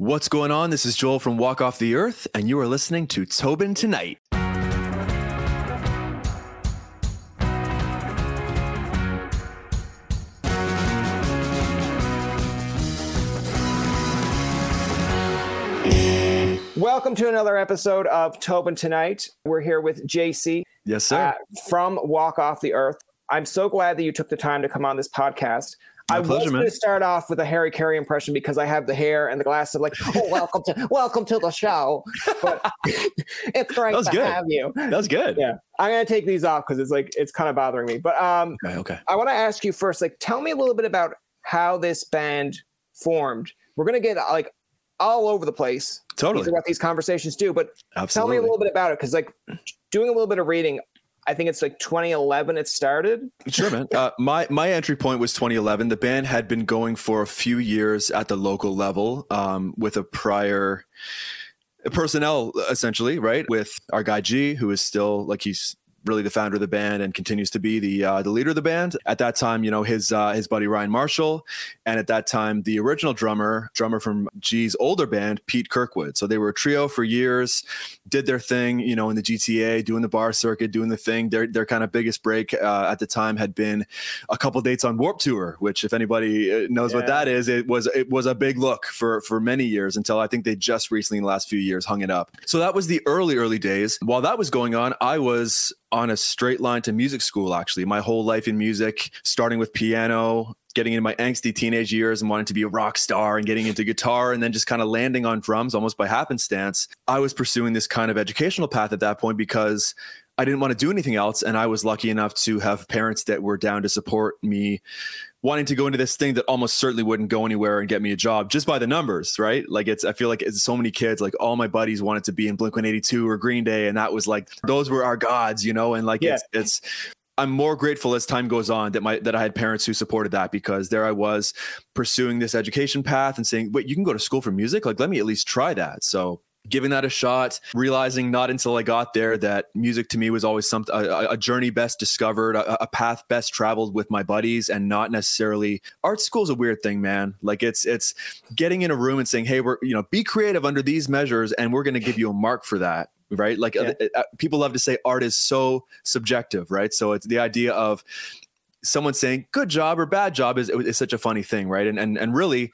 What's going on? This is Joel from Walk Off the Earth, and you are listening to Tobin Tonight. Welcome to another episode of Tobin Tonight. We're here with JC. Yes, sir. Uh, from Walk Off the Earth. I'm so glad that you took the time to come on this podcast. My I pleasure, was going to start off with a Harry Caray impression because I have the hair and the glasses. I'm like, oh, welcome to welcome to the show. But it's great That was to good. have you. That was good. Yeah, I'm going to take these off because it's like it's kind of bothering me. But um, Okay. Okay. I want to ask you first, like, tell me a little bit about how this band formed. We're going to get like all over the place. Totally. These what these conversations do. But Absolutely. tell me a little bit about it because, like, doing a little bit of reading, I think it's like 2011 it started. Sure, man. Uh, my my entry point was 2011. The band had been going for a few years at the local level um, with a prior personnel, essentially, right? With our guy G, who is still like he's really the founder of the band and continues to be the uh, the leader of the band. At that time, you know his uh, his buddy Ryan Marshall, and at that time the original drummer, drummer from G's older band, Pete Kirkwood. So they were a trio for years, did their thing, you know, in the GTA, doing the bar circuit, doing the thing. Their their kind of biggest break uh, at the time had been a couple dates on Warped Tour, which if anybody uh, knows what that is, it was it was a big look for for many years until I think they just recently in the last few years hung it up. So that was the early early days. While that was going on, I was on a straight line to music school actually. My whole life in music, starting with piano, getting into my angsty teenage years and wanting to be a rock star and getting into guitar and then just kind of landing on drums almost by happenstance. I was pursuing this kind of educational path at that point because I didn't want to do anything else. And I was lucky enough to have parents that were down to support me wanting to go into this thing that almost certainly wouldn't go anywhere and get me a job just by the numbers, right? Like it's, I feel like it's so many kids, like all my buddies wanted to be in Blink 182 or Green Day. And that was like, those were our gods, you know? And like, Yeah. it's, it's, I'm more grateful as time goes on that my that I had parents who supported that because there I was pursuing this education path and saying, wait, you can go to school for music? Like, let me at least try that. So giving that a shot, realizing not until I got there that music to me was always something a, a journey best discovered, a, a path best traveled with my buddies, and not necessarily art school's a weird thing, man. Like it's it's getting in a room and saying, hey, we're you know be creative under these measures, and we're going to give you a mark for that. Right, like Yeah. uh, uh, people love to say art is so subjective, right? So it's the idea of someone saying good job or bad job is, is such a funny thing, right? And and and really,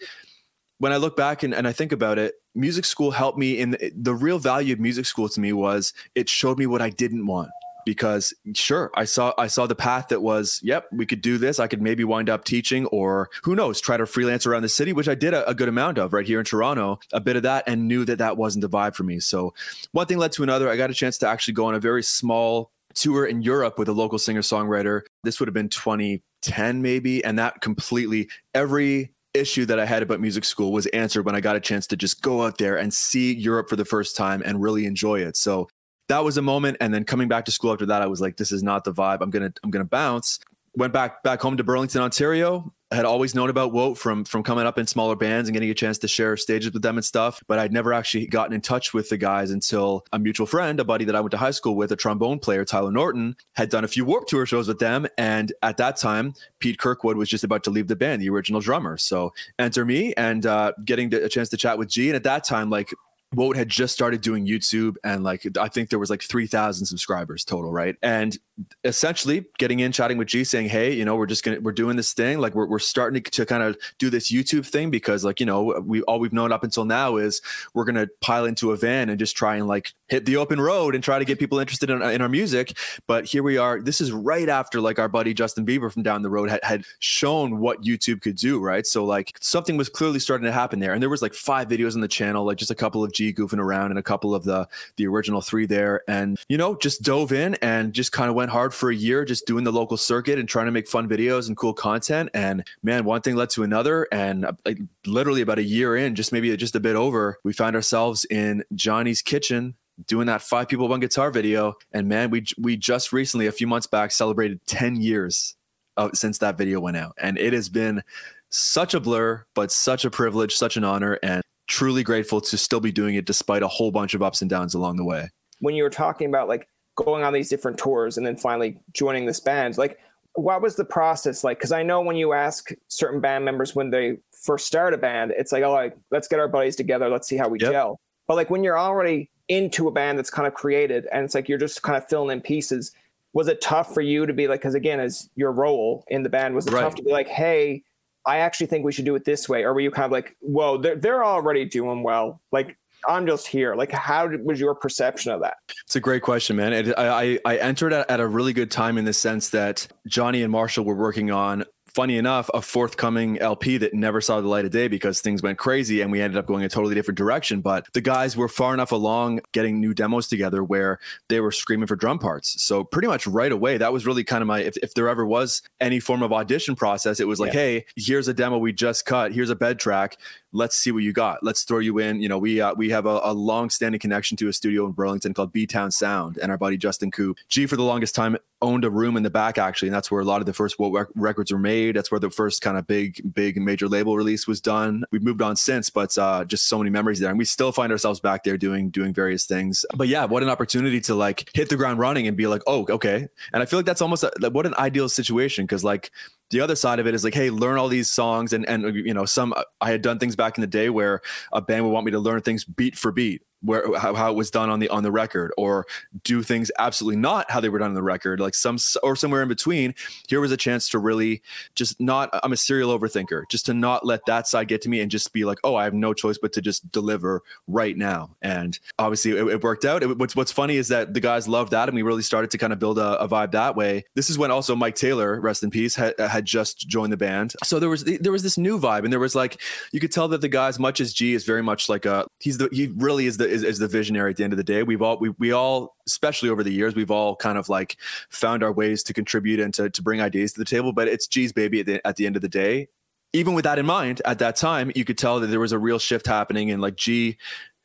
when I look back and, and I think about it, music school helped me in the, the real value of music school to me was it showed me what I didn't want because sure I saw I saw the path that was yep we could do this. I could maybe wind up teaching or who knows try to freelance around the city which I did a, a good amount of right here in Toronto a bit of that and knew that that wasn't the vibe for me. So one thing led to another. I got a chance to actually go on a very small tour in Europe with a local singer songwriter this would have been 2010 maybe and that completely every issue that I had about music school was answered when I got a chance to just go out there and see Europe for the first time and really enjoy it. So that was a moment. And then coming back to school after that, I was like, this is not the vibe. I'm gonna I'm gonna bounce. Went back back home to Burlington, Ontario. Had always known about WOTE from from coming up in smaller bands and getting a chance to share stages with them and stuff. But I'd never actually gotten in touch with the guys until a mutual friend, a buddy that I went to high school with, a trombone player, Tyler Norton, had done a few Warped Tour shows with them. And at that time, Pete Kirkwood was just about to leave the band, the original drummer. So enter me and uh, getting a chance to chat with G. And at that time, like WOTE had just started doing YouTube and like I think there was like 3,000 subscribers total, right? And essentially getting in, chatting with G, saying, "Hey, you know, we're just gonna we're doing this thing. Like we're we're starting to, to kind of do this YouTube thing because like you know we all we've known up until now is we're gonna pile into a van and just try and like hit the open road and try to get people interested in, in our music. But here we are. This is right after like our buddy Justin Bieber from down the road had, had shown what YouTube could do, right? So like something was clearly starting to happen there, and there was like five videos on the channel, like just a couple of G Goofing around and a couple of the the original three there, and you know just dove in and just kind of went hard for a year, just doing the local circuit and trying to make fun videos and cool content. And man, one thing led to another, and uh, like, literally about a year in, just maybe just a bit over, we found ourselves in Gianni's kitchen doing that five people one guitar video. And man we we just recently a few months back celebrated 10 years of, since that video went out. And it has been such a blur but such a privilege such an honor. And truly grateful to still be doing it despite a whole bunch of ups and downs along the way when you were talking about like going on these different tours and then finally joining this band like what was the process like because i know when you ask certain band members when they first start a band it's like oh like let's get our buddies together let's see how we yep. gel but like when you're already into a band that's kind of created and it's like you're just kind of filling in pieces was it tough for you to be like because again as your role in the band was it right. tough to be like hey i actually think we should do it this way. Or were you kind of like whoa they're, they're already doing well. Like i'm just here. Like how was your perception of that? It's a great question man. It, I, I entered at, at a really good time in the sense that Gianni and marshall were working on funny enough, a forthcoming LP that never saw the light of day because things went crazy and we ended up going a totally different direction. But the guys were far enough along getting new demos together where they were screaming for drum parts. So pretty much right away, that was really kind of my if, if there ever was any form of audition process, it was like, yeah. hey, here's a demo we just cut, here's a bed track let's see what you got. Let's throw you in. You know, we uh, we have a, a long standing connection to a studio in Burlington called B Town Sound, and our buddy Justin Coop, G for the longest time owned a room in the back actually, and that's where a lot of the first WOTE records were made. That's where the first kind of big big major label release was done. We've moved on since, but uh, just so many memories there, and we still find ourselves back there doing doing various things. But yeah, what an opportunity to like hit the ground running and be like, oh, okay. And I feel like that's almost a, like, what an ideal situation because like the other side of it is like hey learn all these songs and and you know some i had done things back in the day where a band would want me to learn things beat for beat where how, how, it was done on the on the record or do things absolutely not how they were done on the record like some or somewhere in between here was a chance to really just not i'm a serial overthinker just to not let that side get to me and just be like oh i have no choice but to just deliver right now. And obviously it, it worked out. It, what's what's funny is that the guys loved that and we really started to kind of build a, a vibe that way. This is when also mike taylor rest in peace had, uh, had just joined the band. So there was there was this new vibe and there was like you could tell that the guys much as g is very much like a he's the he really is the is, is the visionary at the end of the day. We've all we we all, especially over the years, we've all kind of like found our ways to contribute and to to bring ideas to the table. But it's G's baby at the at the end of the day. Even with that in mind, at that time, you could tell that there was a real shift happening, and like G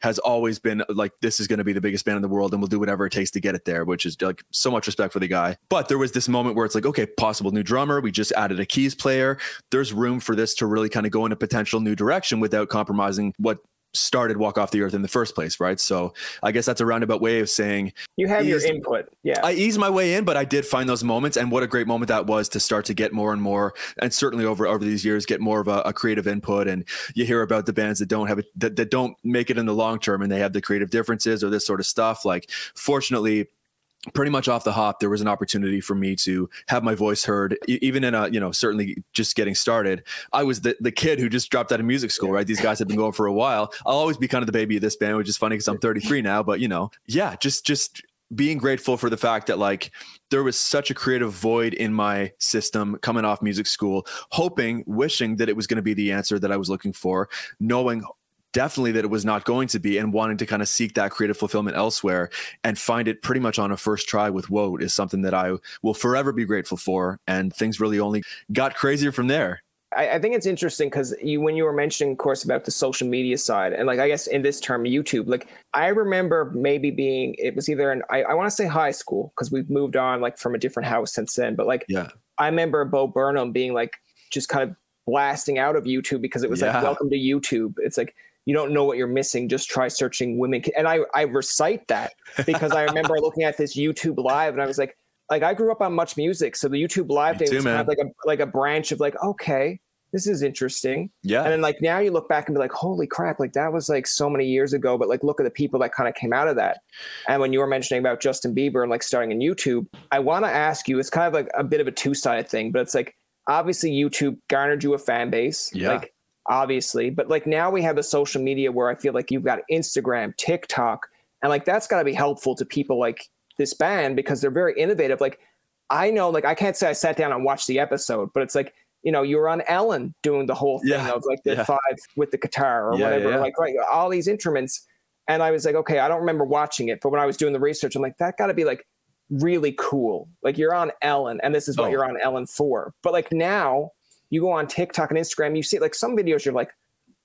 has always been like this is going to be the biggest band in the world and we'll do whatever it takes to get it there which is like so much respect for the guy but there was this moment where it's like okay possible new drummer we just added a keys player there's room for this to really kind of go in a potential new direction without compromising what started walk off the earth in the first place right? So i guess that's a roundabout way of saying you have your input yeah. I eased my way in but i did find those moments and what a great moment that was to start to get more and more and certainly over over these years get more of a, a creative input and you hear about the bands that don't have it that, that don't make it in the long term and they have the creative differences or this sort of stuff. Like fortunately pretty much off the hop there was an opportunity for me to have my voice heard even in a you know certainly just getting started. I was the, the kid who just dropped out of music school right? These guys have been going for a while. I'll always be kind of the baby of this band which is funny because i'm 33 now but you know yeah just just being grateful for the fact that like there was such a creative void in my system coming off music school hoping wishing that it was going to be the answer that i was looking for knowing definitely that it was not going to be and wanting to kind of seek that creative fulfillment elsewhere and find it pretty much on a first try with WOTE is something that I will forever be grateful for. And things really only got crazier from there. I, I think it's interesting because you when you were mentioning, of course, about the social media side, and like I guess in this term, YouTube. Like I remember maybe being it was either in I, I want to say high school because we've moved on like from a different house since then. But like yeah, I remember Bo Burnham being like just kind of blasting out of YouTube because it was yeah. like welcome to YouTube. It's like you don't know what you're missing. Just try searching women. And I, I recite that because I remember looking at this YouTube live and I was like, like I grew up on Much Music, so the YouTube live thing was kind of like a like a branch of like, okay, this is interesting. Yeah. And then like now you look back and be like, holy crap, like that was like so many years ago. But like look at the people that kind of came out of that. And when you were mentioning about Justin Bieber and like starting in YouTube, I want to ask you, it's kind of like a bit of a two-sided thing, but it's like obviously YouTube garnered you a fan base. Yeah. Like obviously. But like now we have the social media where I feel like you've got Instagram, TikTok, and like that's got to be helpful to people like this band because they're very innovative. Like I know, like I can't say I sat down and watched the episode, but it's like you know you're on Ellen doing the whole thing yeah. of like the yeah. five with the guitar or yeah, whatever, like right, all these instruments. And I was like, okay, I don't remember watching it, but when I was doing the research, I'm like, that got to be like really cool. Like you're on Ellen, and this is what oh. you're on Ellen for. But like now, you go on TikTok and Instagram, you see like some videos, you're like,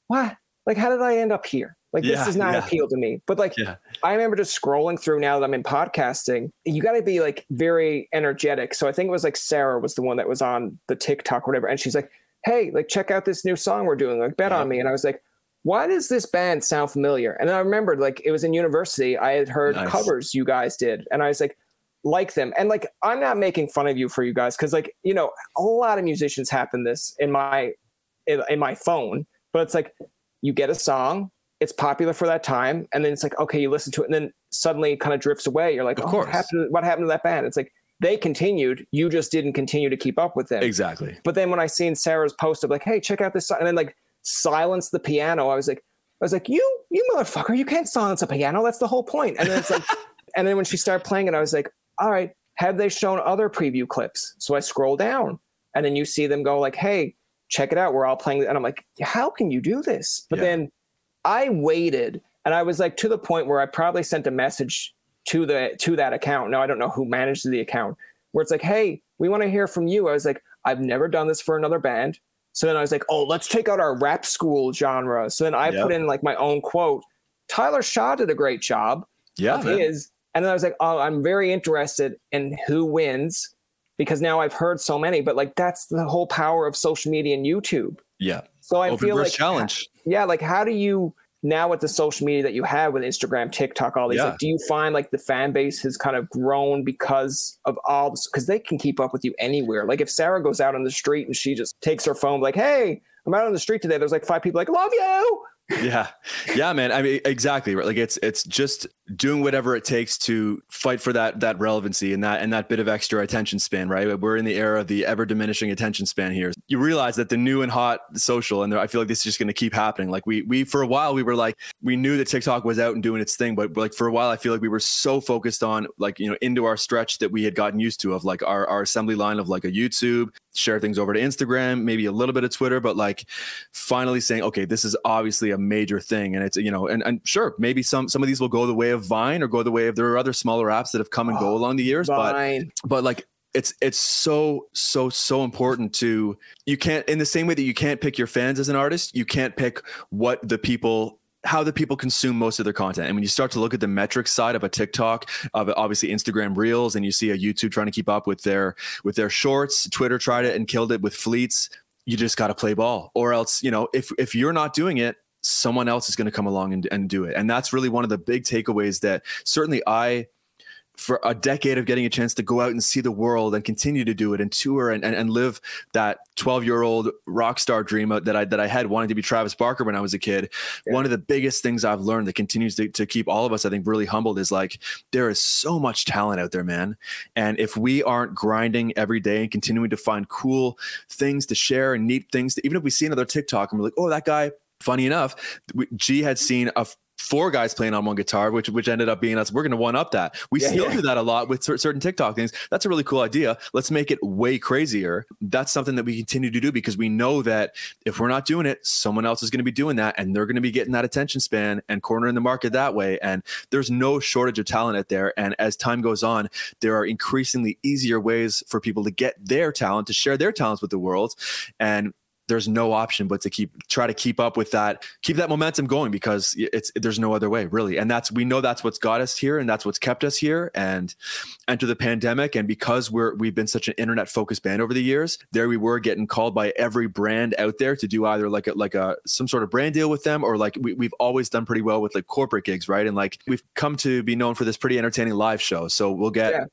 what? Like, how did I end up here? Like, yeah, this does not yeah. appeal to me. But like, yeah. I remember just scrolling through now that I'm in podcasting, you got to be like very energetic. So I think it was like Sarah was the one that was on the TikTok or whatever. And she's like, hey, like, check out this new song we're doing, like, bet on me. And I was like, why does this band sound familiar? And I remembered like it was in university. I had heard nice. covers you guys did. And I was like, like them. And like, I'm not making fun of you for you guys. Cause like, you know, a lot of musicians happen this in my, in, in my phone, but it's like, you get a song, it's popular for that time, and then it's like, okay, you listen to it, and then suddenly it kind of drifts away. You're like, of oh, course. What happened, what happened to that band? It's like, they continued. You just didn't continue to keep up with them. Exactly. But then when I seen Sarah's post of like, hey, check out this song, and then like silence the piano, I was like, I was like, you, you motherfucker, you can't silence a piano. That's the whole point. And then it's like, and then when she started playing it, I was like, all right, have they shown other preview clips? So I scroll down, and then you see them go like, hey, check it out. We're all playing, and I'm like, how can you do this? But yeah. then I waited, and I was like to the point where I probably sent a message to the to that account. Now I don't know who managed the account, where it's like, hey, we want to hear from you. I was like, I've never done this for another band. So then I was like, oh, let's take out our rap school genre. So then I yep. put in like my own quote. Tyler Shaw did a great job. Yeah. Of his. And then I was like, oh, I'm very interested in who wins because now I've heard so many, but like that's the whole power of social media and YouTube. Yeah. So I Open feel like challenge. Yeah, like how do you now with the social media that you have with Instagram, TikTok, all these, yeah. like, do you find like the fan base has kind of grown because of all this? Because they can keep up with you anywhere. Like if Sarah goes out on the street and she just takes her phone, like, "Hey, I'm out on the street today." There's like five people like, "Love you." Yeah. Yeah man. I mean exactly right like it's it's just doing whatever it takes to fight for that that relevancy and that and that bit of extra attention span right? We're in the era of the ever diminishing attention span here. You realize that the new and hot social and i feel like this is just going to keep happening. Like we we for a while we were like we knew that tiktok was out and doing its thing but like for a while i feel like we were so focused on like you know into our stretch that we had gotten used to of like our, our assembly line of like a youtube share things over to instagram maybe a little bit of twitter but like finally saying okay this is obviously a major thing. And it's, you know, and, and sure, maybe some, some of these will go the way of Vine or go the way of, there are other smaller apps that have come and oh, go ah, along the years, Vine. but, but like, it's it's so so so important to you can't in the same way that you can't pick your fans as an artist you can't pick what the people how the people consume most of their content. And when you start to look at the metrics side of a TikTok, of obviously Instagram Reels, and you see a YouTube trying to keep up with their with their shorts, Twitter tried it and killed it with fleets. You just got to play ball, or else you know if if you're not doing it, someone else is going to come along and, and do it. And that's really one of the big takeaways that certainly I for a decade of getting a chance to go out and see the world and continue to do it and tour and, and, and live that 12 year old rock star dream that I, that I had wanting to be Travis Barker when I was a kid. Yeah. One of the biggest things I've learned that continues to, to keep all of us, I think, really humbled is like, there is so much talent out there, man. And if we aren't grinding every day and continuing to find cool things to share and neat things to, even if we see another TikTok and we're like, oh, that guy, funny enough, G had seen a four guys playing on one guitar, which which ended up being us. We're going to one up that. We yeah, still yeah. do that a lot with certain TikTok things. That's a really cool idea. Let's make it way crazier. That's something that we continue to do because we know that if we're not doing it, someone else is going to be doing that, and they're going to be getting that attention span and cornering the market that way. And there's no shortage of talent out there. And as time goes on, there are increasingly easier ways for people to get their talent to share their talents with the world. And there's no option but to keep try to keep up with that keep that momentum going because it's there's no other way really. And that's we know that's what's got us here and that's what's kept us here and enter the pandemic. And because we're we've been such an internet focused band over the years there we were getting called by every brand out there to do either like a like a some sort of brand deal with them or like we, we've always done pretty well with like corporate gigs right? And like we've come to be known for this pretty entertaining live show. So we'll get yeah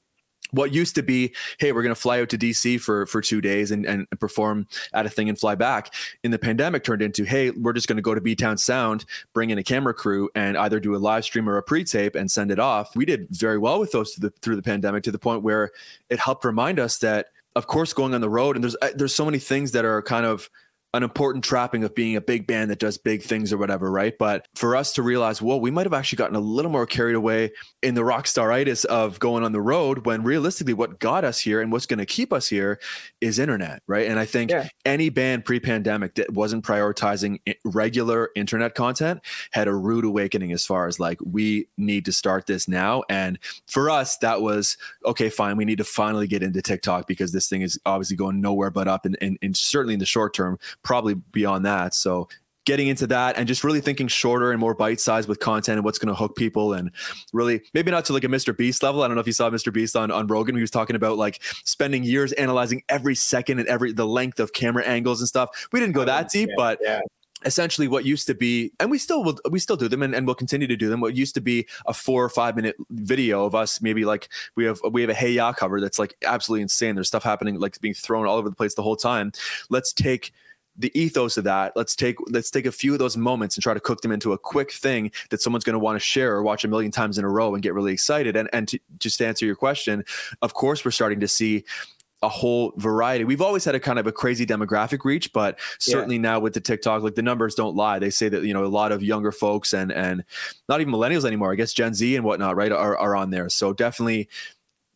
what used to be, hey, we're going to fly out to DC for for two days and, and perform at a thing and fly back. In the pandemic, turned into, hey, we're just going to go to B Town Sound, bring in a camera crew, and either do a live stream or a pre tape and send it off. We did very well with those through the, through the pandemic to the point where it helped remind us that, of course, going on the road and there's uh, there's so many things that are kind of an important trapping of being a big band that does big things or whatever, right? But for us to realize, well, we might have actually gotten a little more carried away in the rock staritis of going on the road when realistically what got us here and what's going to keep us here is internet, right? And I think yeah. any band pre-pandemic that wasn't prioritizing regular internet content had a rude awakening as far as like we need to start this now. And for us, that was okay, fine. We need to finally get into TikTok because this thing is obviously going nowhere but up, and, and, and certainly in the short term probably beyond that. So getting into that and just really thinking shorter and more bite sized with content and what's going to hook people and really maybe not to like a Mr. Beast level. I don't know if you saw Mr. Beast on, on Rogan. He was talking about like spending years analyzing every second and every the length of camera angles and stuff. We didn't go oh, that deep, but yeah. essentially what used to be and we still will we still do them and, and we'll continue to do them what used to be a four or five minute video of us maybe like we have we have a hey ya cover that's like absolutely insane there's stuff happening like being thrown all over the place the whole time let's take the ethos of that let's take let's take a few of those moments and try to cook them into a quick thing that someone's going to want to share or watch a million times in a row and get really excited and and to, just to answer your question of course we're starting to see a whole variety. We've always had a kind of a crazy demographic reach, but certainly yeah. now with the TikTok, like the numbers don't lie. They say that you know a lot of younger folks and and not even millennials anymore. I guess Gen Z and whatnot, right, are are on there. So definitely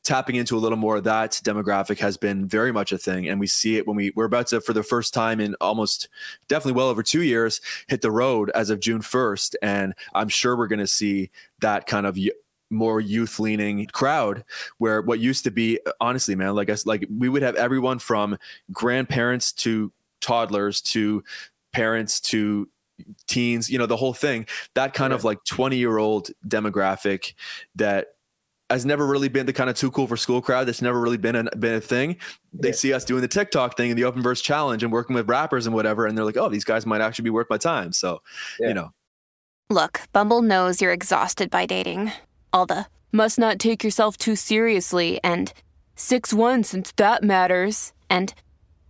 tapping into a little more of that demographic has been very much a thing. And we see it when we we're about to for the first time in almost definitely well over two years hit the road as of june 1st and i'm sure we're going to see that kind of more youth leaning crowd where what used to be honestly man like us like we would have everyone from grandparents to toddlers to parents to teens you know the whole thing. That kind yeah. of like 20 year old demographic that has never really been the kind of too cool for school crowd. That's never really been a, been a thing. They yeah. see us doing the TikTok thing and the open verse challenge and working with rappers and whatever, and they're like, "Oh, these guys might actually be worth my time." So, yeah. you know. Look, Bumble knows you're exhausted by dating. All the must not take yourself too seriously and six one since that matters. And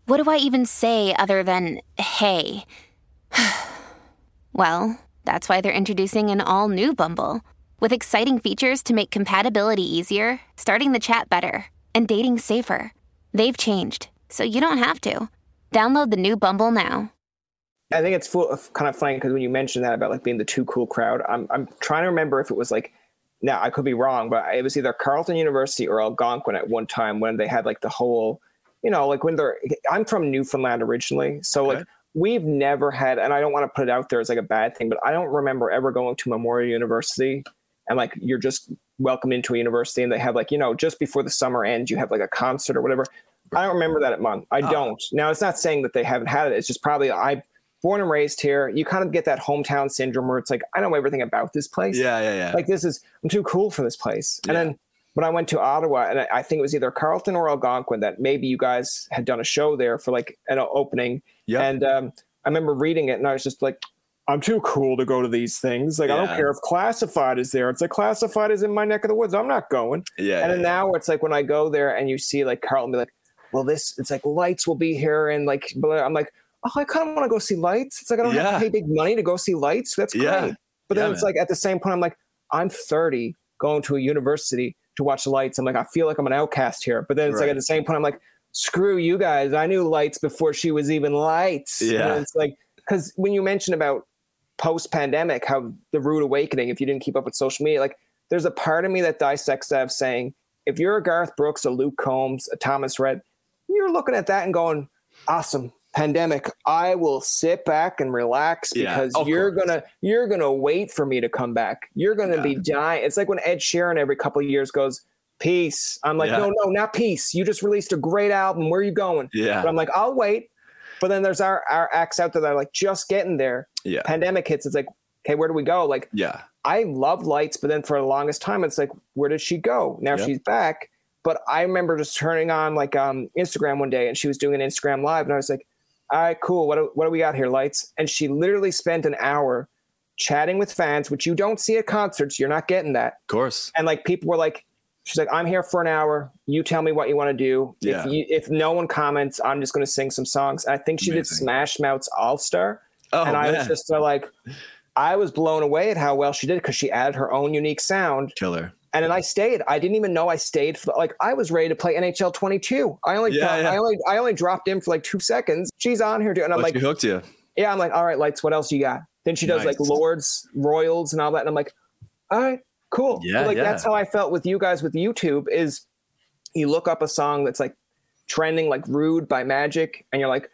what do I even say other than hey? well, that's why they're introducing an all new Bumble. With exciting features to make compatibility easier, starting the chat better, and dating safer. They've changed, so you don't have to. Download the new Bumble now. I think it's full of, kind of funny because when you mentioned that about like being the too cool crowd, I'm I'm trying to remember if it was like now I could be wrong, but it was either Carleton University or Algonquin at one time when they had like the whole, you know, like when they're I'm from Newfoundland originally, so okay. like we've never had, and I don't want to put it out there as like a bad thing, but I don't remember ever going to Memorial University and like you're just welcome into a university and they have like you know just before the summer ends you have like a concert or whatever. I don't remember that at month i ah. don't. Now it's not saying that they haven't had it it's just probably i born and raised here you kind of get that hometown syndrome where it's like i know everything about this place. Yeah yeah yeah. Like this is i'm too cool for this place. And then when i went to ottawa and i think it was either carleton or algonquin that maybe you guys had done a show there for like an opening. Yeah and um, i remember reading it and i was just like I'm too cool to go to these things. Like yeah. I don't care if classified is there. It's like classified is in my neck of the woods. I'm not going. Yeah. And then yeah. now it's like when I go there and you see like Carleton be like, well, this it's like lights will be here and like I'm like, oh, I kind of want to go see lights. It's like I don't yeah. have to pay big money to go see lights. That's great. But then it's man. like at the same point, I'm like, I'm 30 going to a university to watch lights. I'm like, I feel like I'm an outcast here. But then it's right. like at the same point, I'm like, screw you guys. I knew lights before she was even lights. Yeah. And it's like because when you mention about post pandemic, how the rude awakening, if you didn't keep up with social media, like there's a part of me that dissects that of saying, if you're a Garth Brooks, a Luke Combs, a Thomas Rhett, you're looking at that and going, awesome, pandemic. I will sit back and relax because yeah, you're course. gonna you're gonna wait for me to come back. You're gonna yeah. be dying. It's like when Ed Sheeran every couple of years goes, peace. I'm like, yeah. no, no, not peace. You just released a great album. Where are you going? Yeah. But I'm like, I'll wait. But then there's our our acts out there that are like just getting there. Yeah. Pandemic hits. It's like, okay, where do we go? Like, yeah. I love lights, but then for the longest time, it's like, where did she go? Now yep. she's back. But I remember just turning on like um, Instagram one day, and she was doing an Instagram live, and I was like, all right, cool. What do, what do we got here, lights? And she literally spent an hour chatting with fans, which you don't see at concerts. You're not getting that. Of course. And like people were like, she's like, I'm here for an hour. You tell me what you want to do. Yeah. If, you, if no one comments, I'm just going to sing some songs. And I think she Amazing. did Smash Mouth's All Star. Oh, and I man. was just uh, like, I was blown away at how well she did because she added her own unique sound. Killer. And then I stayed. I didn't even know I stayed. For, like I was ready to play NHL 22. I only, Yeah, yeah. I only, I only dropped in for like two seconds. She's on here, doing. and I'm But like, she hooked you. yeah, I'm like, all right, lights. What else you got? Then she does like Lorde's, Royals, and all that, and I'm like, all right, cool. Yeah, like yeah. that's how I felt with you guys with YouTube. Is you look up a song that's like trending, like "Rude" by Magic, and you're like,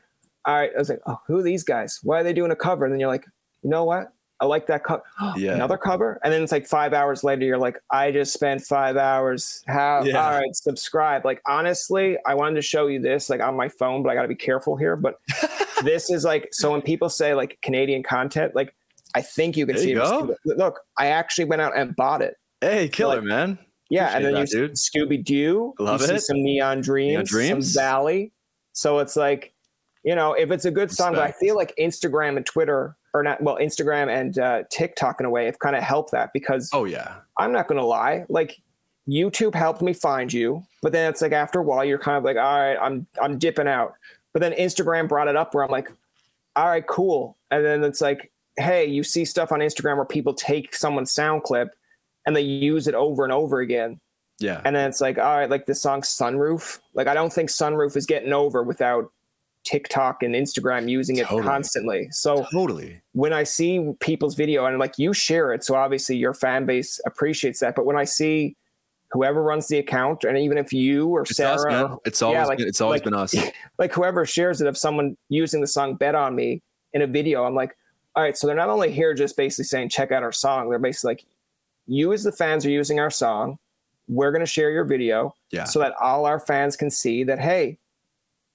all right. I was like, oh, who are these guys? Why are they doing a cover? And then you're like, you know what? I like that cover. Yeah. Another cover, and then it's like five hours later. You're like, I just spent five hours. How? Yeah. All right, subscribe. Like honestly, I wanted to show you this like on my phone, but I got to be careful here. But this is like so when people say like Canadian content, like I think you can There see you it. Look, I actually went out and bought it. Hey, killer, Like, man. Yeah, and then Appreciate you that, see Scooby Doo, Love you it. some Neon Dreams, Dreams. some Valley. So it's like, you know, if it's a good song, but I feel like Instagram and Twitter, or not, well, Instagram and uh, TikTok in a way have kind of helped that because Oh yeah. I'm not gonna lie, like YouTube helped me find you, but then it's like after a while you're kind of like, all right, I'm I'm dipping out. But then Instagram brought it up where I'm like, all right, cool. And then it's like, hey, you see stuff on Instagram where people take someone's sound clip and they use it over and over again. Yeah. And then it's like, all right, like the song Sunroof. Like I don't think Sunroof is getting over without TikTok and Instagram using it Totally. constantly. So totally. when I see people's video and like you share it, so obviously your fan base appreciates that. But when I see whoever runs the account, and even if you or It's Sarah, us. It's always like- been, it's always like- been us. like whoever shares it of someone using the song "Bet on Me" in a video, I'm like, all right, so they're not only here just basically saying check out our song, they're basically like, you as the fans are using our song, we're gonna share your video Yeah. so that all our fans can see that hey.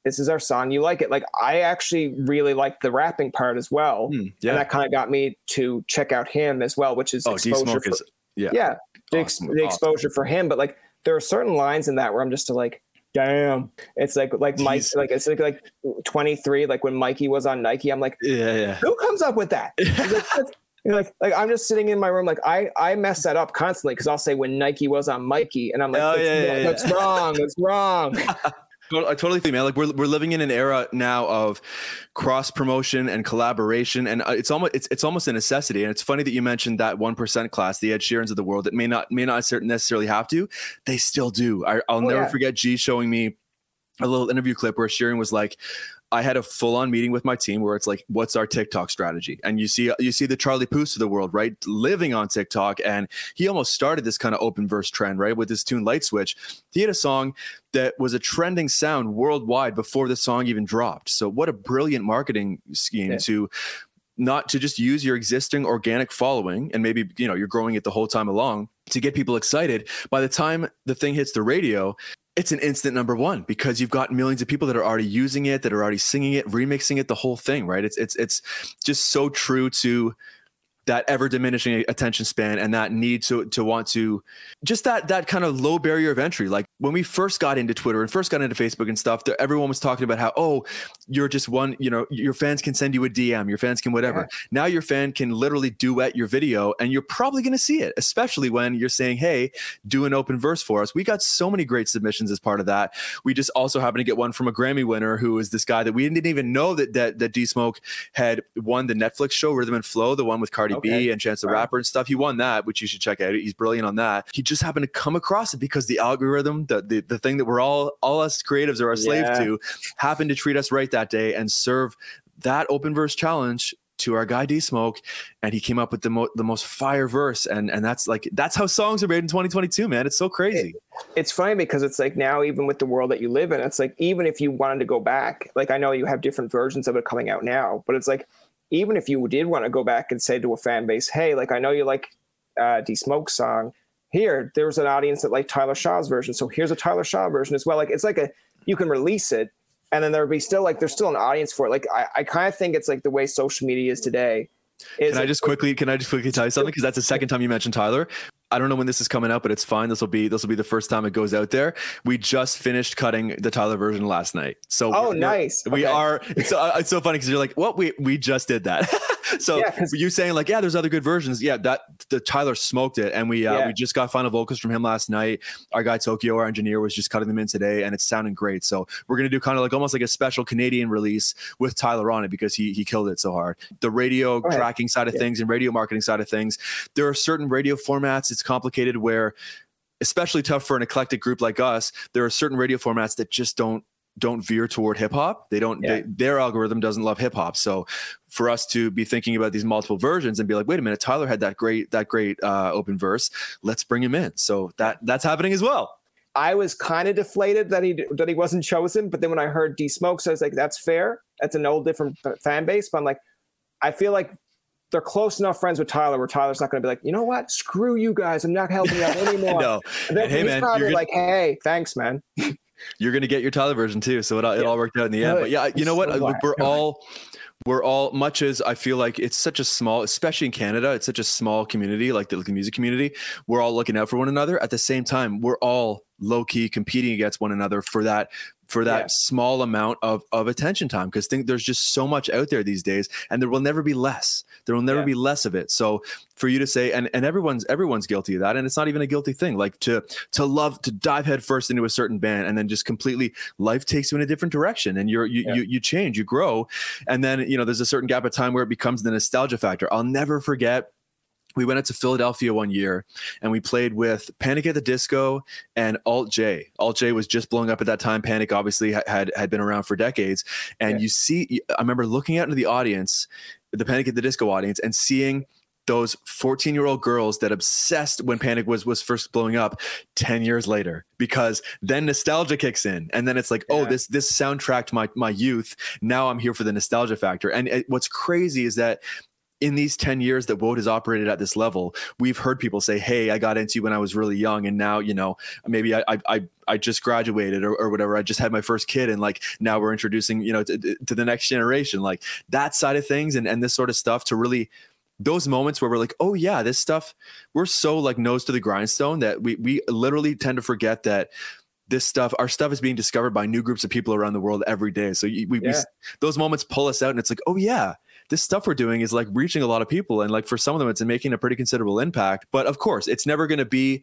This is our song. You like it. Like I actually really like the rapping part as well. Hmm, And that kind of got me to check out him as well, which is Oh, exposure. For, is yeah. yeah, the, ex- Awesome, the awesome. exposure for him. But like, there are certain lines in that where I'm just like, damn. It's like like Mike, Jeez. like it's like like 23, like when Mikey was on Nike. I'm like, Yeah, yeah. who comes up with that? Like, "That's-" like, I'm just sitting in my room, like I I mess that up constantly because I'll say when Nike was on Mikey, and I'm like, Oh, that's, yeah, yeah, wrong, yeah. that's wrong, that's wrong. I totally think, man. Like we're we're living in an era now of cross promotion and collaboration, and uh, it's almost it's it's almost a necessity. And it's funny that you mentioned that one percent class, the Ed Sheerans of the world, that may not may not necessarily have to. They still do. I, I'll Oh, never yeah. forget G showing me a little interview clip where Sheeran was like. I had a full on meeting with my team where it's like, what's our TikTok strategy? And you see, you see the Charlie Puths of the world, right? Living on TikTok. And he almost started this kind of open verse trend, right? With his tune Light Switch. He had a song that was a trending sound worldwide before the song even dropped. So what a brilliant marketing scheme Yeah. to not to just use your existing organic following and maybe you know you're growing it the whole time along to get people excited by the time the thing hits the radio it's an instant number one because you've got millions of people that are already using it that are already singing it remixing it the whole thing right? It's it's it's just so true to that ever diminishing attention span and that need to to want to just that that kind of low barrier of entry. Like when we first got into twitter and first got into facebook and stuff everyone was talking about how oh you're just one you know your fans can send you a dm your fans can whatever. Now your fan can literally duet your video and you're probably going to see it especially when you're saying hey do an open verse for us. We got so many great submissions as part of that. We just also happened to get one from a grammy winner who is this guy that we didn't even know that that, that d smoke had won the netflix show rhythm and flow the one with cardi Okay. and chance the Wow. rapper and stuff he won that which you should check out he's brilliant on that he just happened to come across it because the algorithm the the, the thing that we're all all us creatives are a slave Yeah. to happened to treat us right that day and serve that open verse challenge to our guy D Smoke, and he came up with the mo- the most fire verse, and and that's like that's how songs are made in 2022, man. It's so crazy. it's funny because it's like now even with the world that you live in it's like even if you wanted to go back like i know you have different versions of it coming out now but it's like even if you did want to go back and say to a fan base hey like i know you like uh d smoke song. Here there was an audience that liked tyler shaw's version so here's a tyler shaw version as well. Like it's like a you can release it and then there'll be still like there's still an audience for it. Like i, I kind of think it's like the way social media is today is Can I just quickly can I just quickly tell you something? Because that's the second time you mentioned Tyler. I don't know when this is coming out, but it's fine. This will be this will be the first time it goes out there. We just finished cutting the Tyler version last night, so oh nice We Okay. are. It's, uh, it's so funny because you're like, "What? We we just did that." so Yeah, you saying like, yeah, there's other good versions. Yeah, that the Tyler smoked it, and we uh, Yeah. we just got final vocals from him last night. Our guy Tokyo, our engineer, was just cutting them in today, and it's sounding great. So we're gonna do kind of like almost like a special Canadian release with Tyler on it because he he killed it so hard. The radio tracking side of Yeah. things and radio marketing side of things, there are certain radio formats. It's complicated where especially tough for an eclectic group like us. There are certain radio formats that just don't don't veer toward hip hop. They don't. Yeah. They, their algorithm doesn't love hip hop. So for us to be thinking about these multiple versions and be like, wait a minute, Tyler had that great that great uh, open verse. Let's bring him in. So that that's happening as well. I was kind of deflated that he that he wasn't chosen, but then when I heard D Smokes, I was like, "That's fair. That's an old different fan base." But I'm like, I feel like they're close enough friends with Tyler where Tyler's not going to be like, "You know what? Screw you guys. I'm not helping you out anymore." no, And then And hey, man, probably like, "Hey, thanks, man." you're gonna get your Tyler version too. So it, all- it Yeah. all worked out in the end. Good. But yeah, you know what? So Look, glad. we're all we're all much as I feel like it's such a small, especially in Canada, it's such a small community, like the, like the music community. We're all looking out for one another. At the same time, we're all low key competing against one another for that for that Yeah. small amount of of attention time because think there's just so much out there these days and there will never be less there will never Yeah. be less of it so for you to say and and everyone's everyone's guilty of that and it's not even a guilty thing like to to love to dive headfirst into a certain band and then just completely life takes you in a different direction and you're you Yeah. you, you change you grow and then you know there's a certain gap of time where it becomes the nostalgia factor i'll never forget we went out to Philadelphia one year and we played with Panic at the Disco and Alt J. Alt J was just blowing up at that time. Panic obviously had had been around for decades. And Yeah. you see, I remember looking out into the audience, the Panic at the Disco audience, and seeing those 14 year old girls that obsessed when panic was was first blowing up 10 years later because then nostalgia kicks in and then it's like oh this this soundtracked my my youth now i'm here for the nostalgia factor and it, what's crazy is that in these 10 years that WOTE has operated at this level, we've heard people say, Hey, I got into you when I was really young. And now, you know, maybe I, I, I, I just graduated or, or whatever. I just had my first kid. And like, now we're introducing, you know, to, to the next generation, like that side of things and, and this sort of stuff to really, those moments where we're like, oh yeah, this stuff, we're so like nose to the grindstone that we, we literally tend to forget that this stuff, our stuff is being discovered by new groups of people around the world every day. So we, we those moments pull us out and it's like, oh yeah, this stuff we're doing is like reaching a lot of people and like for some of them it's making a pretty considerable impact but of course it's never going to be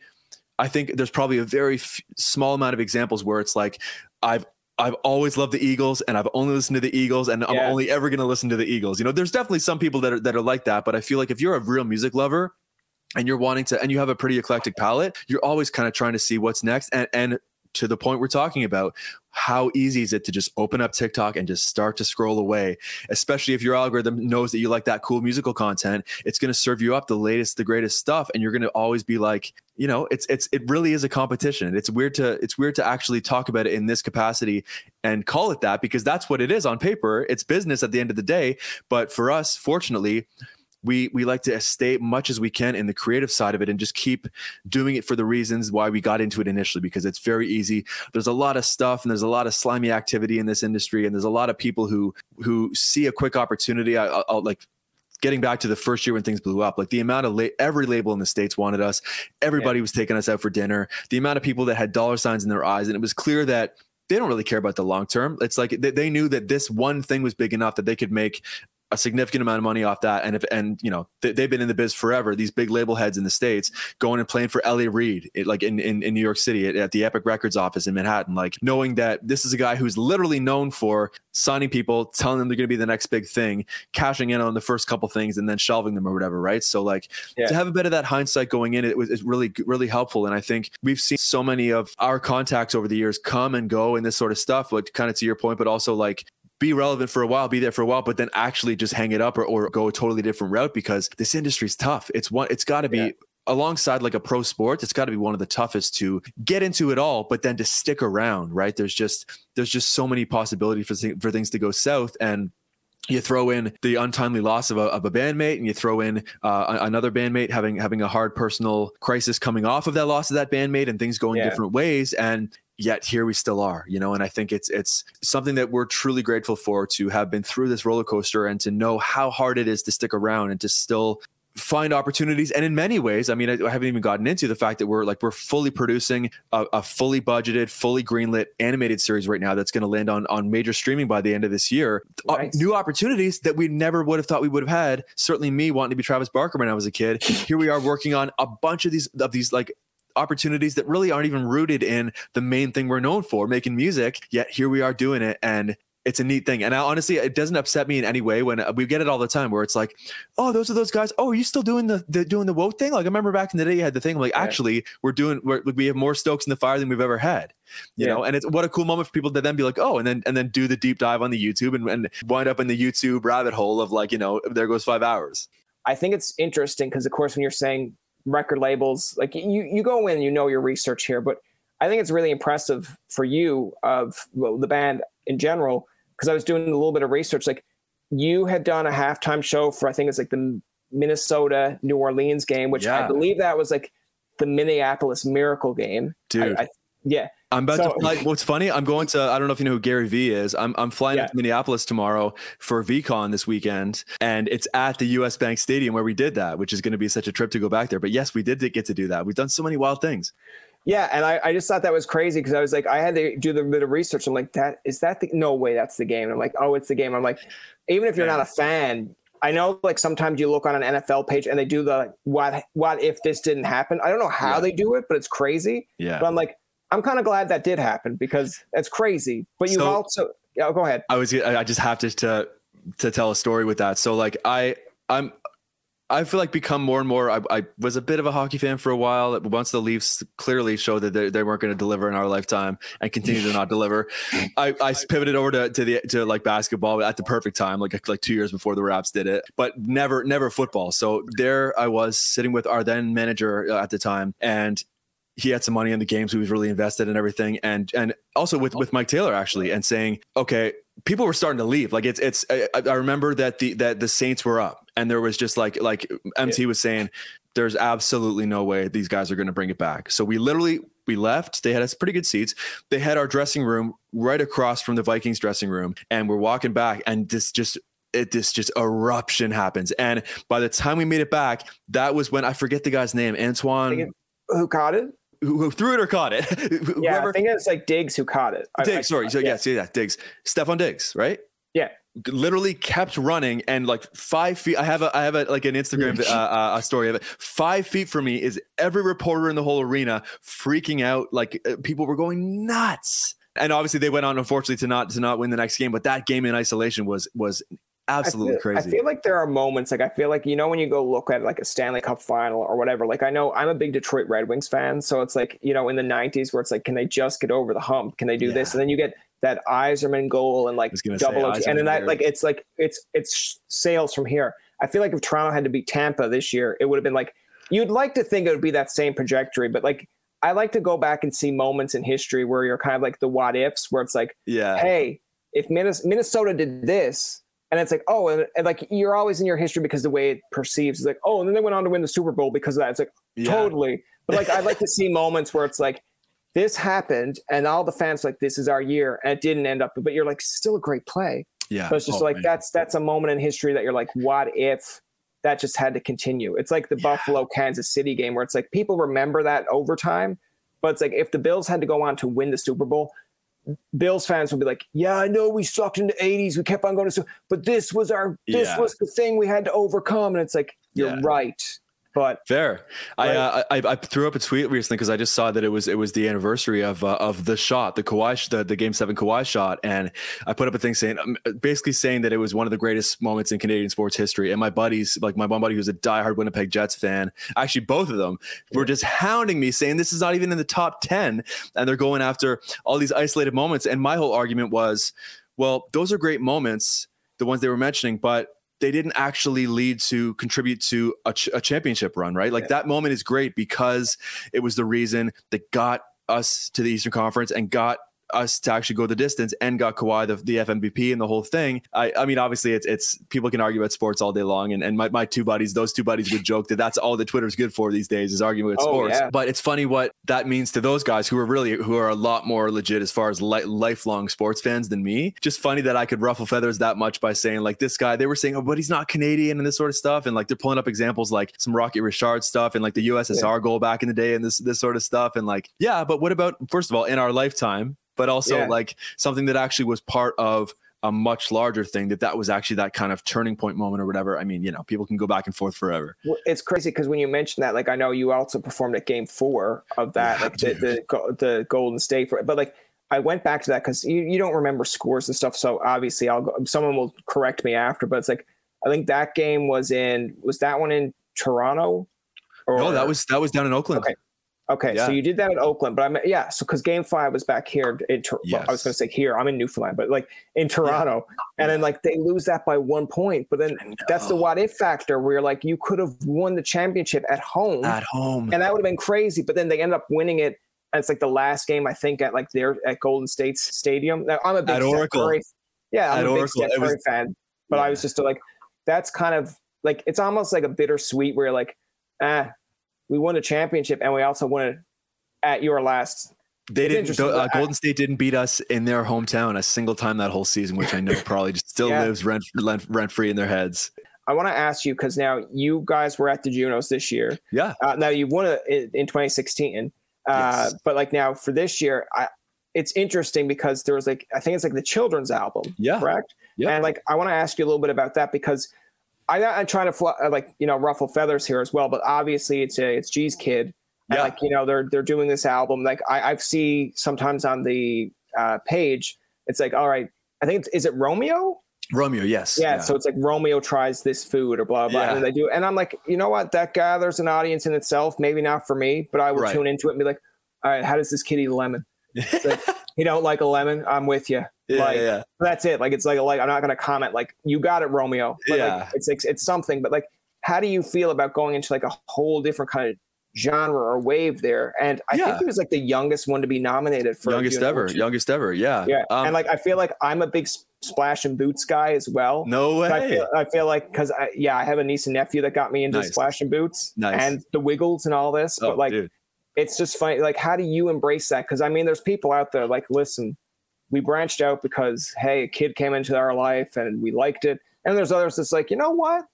i think there's probably a very f- small amount of examples where it's like i've I've always loved the Eagles and I've only listened to the Eagles and I'm Yeah. only ever going to listen to the Eagles. You know, there's definitely some people that are that are like that, but I feel like if you're a real music lover and you're wanting to and you have a pretty eclectic palette, you're always kind of trying to see what's next and and to the point we're talking about, how easy is it to just open up TikTok and just start to scroll away, especially if your algorithm knows that you like that cool musical content, it's going to serve you up the latest, the greatest stuff. And you're going to always be like, you know, it's, it's, it really is a competition. It's weird to, it's weird to actually talk about it in this capacity and call it that because that's what it is on paper. It's business at the end of the day. But for us, fortunately, we we like to stay much as we can in the creative side of it and just keep doing it for the reasons why we got into it initially because it's very easy. There's a lot of stuff and there's a lot of slimy activity in this industry and there's a lot of people who who see a quick opportunity. I, I'll, I'll like getting back to the first year when things blew up like the amount of la- every label in the states wanted us. Everybody was taking us out for dinner. The amount of people that had dollar signs in their eyes and it was clear that they don't really care about the long term. It's like they, they knew that this one thing was big enough that they could make a significant amount of money off that. And if and you know they, they've been in the biz forever. These big label heads in the states going and playing for L.A. Reid, it, like in, in in New York City at, at the Epic Records office in Manhattan. Like knowing that this is a guy who's literally known for signing people, telling them they're going to be the next big thing, cashing in on the first couple things, and then shelving them or whatever. Right. So like Yeah. to have a bit of that hindsight going in, it was it's really really helpful. And I think we've seen so many of our contacts over the years come and go and this sort of stuff. But kind of to your point, but also like be relevant for a while, be there for a while, but then actually just hang it up or, or go a totally different route because this industry's tough. It's one, it's got to be Yeah. alongside like a pro sport. It's got to be one of the toughest to get into it all, but then to stick around, right? There's just, there's just so many possibilities for, for things to go south. And you throw in the untimely loss of a, of a bandmate and you throw in uh, another bandmate having having a hard personal crisis coming off of that loss of that bandmate and things going Yeah. different ways and yet here we still are you know and i think it's it's something that we're truly grateful for to have been through this roller coaster and to know how hard it is to stick around and to still find opportunities. And in many ways i mean I, I, haven't even gotten into the fact that we're like we're fully producing a, a fully budgeted fully greenlit animated series right now that's going to land on on major streaming by the end of this year. Uh, nice. uh, new opportunities that we never would have thought we would have had. Certainly me wanting to be travis barker when i was a kid. Here we are working on a bunch of these of these like opportunities that really aren't even rooted in the main thing we're known for making music yet here we are doing it and it's a neat thing. And I, honestly, it doesn't upset me in any way when uh, we get it all the time where it's like, oh, those are those guys. Oh, are you still doing the, the doing the woke thing? Like I remember back in the day, you had the thing like, actually, we're doing, we're, we have more Stokes in the fire than we've ever had, you yeah. know? And it's what a cool moment for people to then be like, oh, and then, and then do the deep dive on the YouTube and, and wind up in the YouTube rabbit hole of like, you know, there goes five hours. I think it's interesting because of course, when you're saying record labels, like you, you go in, and you know, your research here, but I think it's really impressive for you of well, the band in general because I was doing a little bit of research. Like you had done a halftime show for I think it's like the Minnesota New Orleans game, which yeah. I believe that was like the Minneapolis Miracle game. Dude, I, I, yeah. I'm about so, to fly. What's funny? I'm going to. I don't know if you know who Gary Vee is. I'm I'm flying yeah. to Minneapolis tomorrow for VeeCon this weekend, and it's at the U.S. Bank Stadium where we did that, which is going to be such a trip to go back there. But yes, we did get to do that. We've done so many wild things. Yeah, and I, I just thought that was crazy because I was like, I had to do the bit of research. I'm like, that is that the no way that's the game. And I'm like, oh, it's the game. I'm like, even if you're yeah. not a fan, I know like sometimes you look on an NFL page and they do the what what if this didn't happen. I don't know how yeah. they do it, but it's crazy. Yeah. But I'm like, I'm kind of glad that did happen because that's crazy. But you so, also, yeah, go ahead. I was I just have to to to tell a story with that. So like I I'm I feel like become more and more. I, I, was a bit of a hockey fan for a while. Once the Leafs clearly showed that they, they weren't going to deliver in our lifetime and continue to not deliver, I, I pivoted over to, to the to like basketball at the perfect time, like like two years before the Raps did it, but never never football. So there I was sitting with our then manager uh, at the time, and he had some money in the games. So he was really invested in everything, and and also with with Mike Taylor actually, and saying, okay, people were starting to leave. Like it's it's. I, I remember that the that the Saints were up and there was just like like MT was saying, there's absolutely no way these guys are going to bring it back. So we literally we left. They had us pretty good seats. They had our dressing room right across from the Vikings dressing room, and we're walking back, and this just it this just eruption happens. And by the time we made it back, that was when I forget the guy's name, Antoine. Who caught it? Who, threw it or caught it? yeah, Whoever, I think it's like Diggs who caught it. Diggs, I, sorry. So yeah. yes, yeah, Diggs. Stefon Diggs, right? Yeah literally kept running and like five feet i have a i have a like an instagram uh, uh, a story of it five feet from me is every reporter in the whole arena freaking out like uh, people were going nuts and obviously they went on unfortunately to not to not win the next game but that game in isolation was was absolutely I feel, crazy. i feel like there are moments like i feel like you know when you go look at like a stanley cup final or whatever like i know i'm a big detroit red wings fan so it's like you know in the 90s where it's like can they just get over the hump? Can they do yeah. this and then you get that Yzerman goal and like double OT, and then that like it's like it's it's sales from here. I feel like if Toronto had to beat Tampa this year, it would have been like you'd like to think it would be that same trajectory, but like I like to go back and see moments in history where you're kind of like the what ifs, where it's like, yeah, hey, if Minnesota did this, and it's like, oh, and, and, like you're always in your history because the way it perceives is like, oh, and then they went on to win the Super Bowl because of that. It's like yeah. totally, but like I'd like to see moments where it's like, this happened and all the fans like this is our year and it didn't end up but you're like still a great play yeah but it's just oh, like man. that's that's a moment in history that you're like what if that just had to continue it's like the yeah. buffalo kansas city game where it's like people remember that overtime but it's like if the bills had to go on to win the super bowl bills fans would be like yeah i know we sucked in the 80s we kept on going to but this was our this yeah. was the thing we had to overcome and it's like you're yeah. right but fair. Right. I, uh, I I threw up a tweet recently because I just saw that it was it was the anniversary of uh, of the shot, the Kawhi, the, the Game Seven Kawhi shot, and I put up a thing saying um, basically saying that it was one of the greatest moments in Canadian sports history. And my buddies, like my one buddy who's a diehard Winnipeg Jets fan, actually both of them were just hounding me saying this is not even in the top ten, and they're going after all these isolated moments. And my whole argument was, well, those are great moments, the ones they were mentioning, but they didn't actually lead to contribute to a, ch- a championship run, right? Like yeah. that moment is great because it was the reason that got us to the Eastern Conference and got us to actually go the distance and got Kawhi the, the FMVP and the whole thing. I, I mean, obviously, it's it's people can argue about sports all day long, and, and my, my two buddies, those two buddies would joke that that's all that Twitter's good for these days is arguing about oh, sports. Yeah. But it's funny what that means to those guys who are really who are a lot more legit as far as li- lifelong sports fans than me. Just funny that I could ruffle feathers that much by saying like this guy. They were saying, oh, but he's not Canadian and this sort of stuff, and like they're pulling up examples like some Rocket Richard stuff and like the USSR yeah. goal back in the day and this this sort of stuff, and like yeah, but what about first of all in our lifetime, but also yeah. like something that actually was part of a much larger thing that that was actually that kind of turning point moment or whatever. I mean, you know, people can go back and forth forever. Well, it's crazy because when you mention that, like I know you also performed at Game Four of that, yeah, like the, the, the Golden State for it, but like I went back to that because you, you don't remember scores and stuff. So obviously, I'll go, someone will correct me after, but it's like I think that game was in was that one in Toronto? Or, no, that was that was down in Oakland. Okay. Okay, yeah. so you did that at Oakland, but I'm yeah. So because Game Five was back here in, yes. I was going to say here. I'm in Newfoundland, but like in Toronto, yeah. and then like they lose that by one point. But then that's the what if factor where like you could have won the championship at home, at home, and that would have been crazy. But then they end up winning it. And it's like the last game I think at like there at Golden State's stadium. Now, I'm a big at Oracle. Curry, yeah, I'm at a big Oracle. Steph Curry was, fan, but yeah. I was just like, that's kind of like it's almost like a bittersweet where like, ah, we won a championship and we also won it at your last. They didn't. Uh, Golden State didn't beat us in their hometown a single time that whole season, which I know probably just still yeah. lives rent, rent rent free in their heads. I want to ask you because now you guys were at the Junos this year. Yeah. Uh, now you won it in 2016, uh, yes. but like now for this year, I, it's interesting because there was like I think it's like the children's album. Yeah. Correct. Yeah. And like I want to ask you a little bit about that because I, I'm trying to uh, like you know ruffle feathers here as well, but obviously it's a it's G's kid. And yeah. like you know they're they're doing this album. Like I, I see sometimes on the uh, page, it's like all right. I think it's is it Romeo. Romeo, yes. Yeah, yeah, so it's like Romeo tries this food or blah blah, yeah. and they do, and I'm like, you know what? That gathers an audience in itself. Maybe not for me, but I will right. tune into it and be like, all right, how does this kid eat a lemon? like, you don't like a lemon? I'm with you. Yeah, like, yeah. That's it. Like it's like like I'm not gonna comment. Like you got it, Romeo. But yeah. Like, it's, it's it's something. But like, how do you feel about going into like a whole different kind of genre or wave there? And I yeah. think he was like the youngest one to be nominated for youngest ever, youngest ever. Yeah, yeah. Um, and like I feel like I'm a big splash and boots guy as well. No way. I feel, I feel like because I yeah, I have a niece and nephew that got me into nice. splash and boots nice. and the Wiggles and all this. Oh, but like. Dude. It's just funny. Like, how do you embrace that? Because I mean, there's people out there like, listen, we branched out because hey, a kid came into our life and we liked it. And there's others that's like, you know what?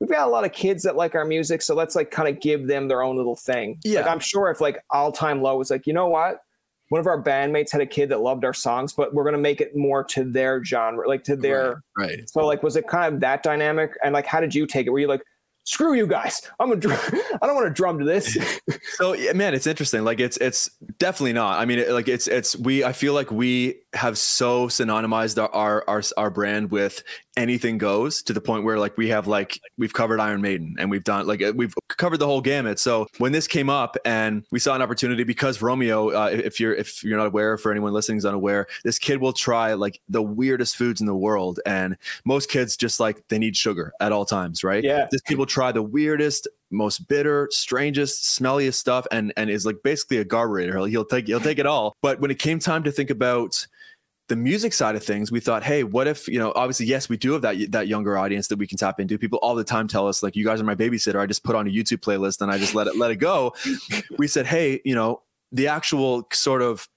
We've got a lot of kids that like our music, so let's like kind of give them their own little thing. Yeah, like, I'm sure if like all time low was like, you know what? One of our bandmates had a kid that loved our songs, but we're gonna make it more to their genre, like to their right. right. So like, was it kind of that dynamic? And like, how did you take it? Were you like, screw you guys. I'm a dr- I don't want to drum to this. so yeah, man, it's interesting. Like it's it's definitely not. I mean, it, like it's it's we. I feel like we have so synonymized our, our our brand with anything goes to the point where like we have like we've covered Iron Maiden and we've done like we've covered the whole gamut. So when this came up and we saw an opportunity because Romeo, uh, if you're if you're not aware, for anyone listening is unaware, this kid will try like the weirdest foods in the world, and most kids just like they need sugar at all times, right? Yeah. This kid will try the weirdest most bitter, strangest, smelliest stuff, and and is like basically a carburetor. He'll, he'll take he'll take it all. But when it came time to think about the music side of things, we thought, hey, what if you know? Obviously, yes, we do have that that younger audience that we can tap into. People all the time tell us like, "You guys are my babysitter." I just put on a YouTube playlist and I just let it let it go. we said, hey, you know, the actual sort of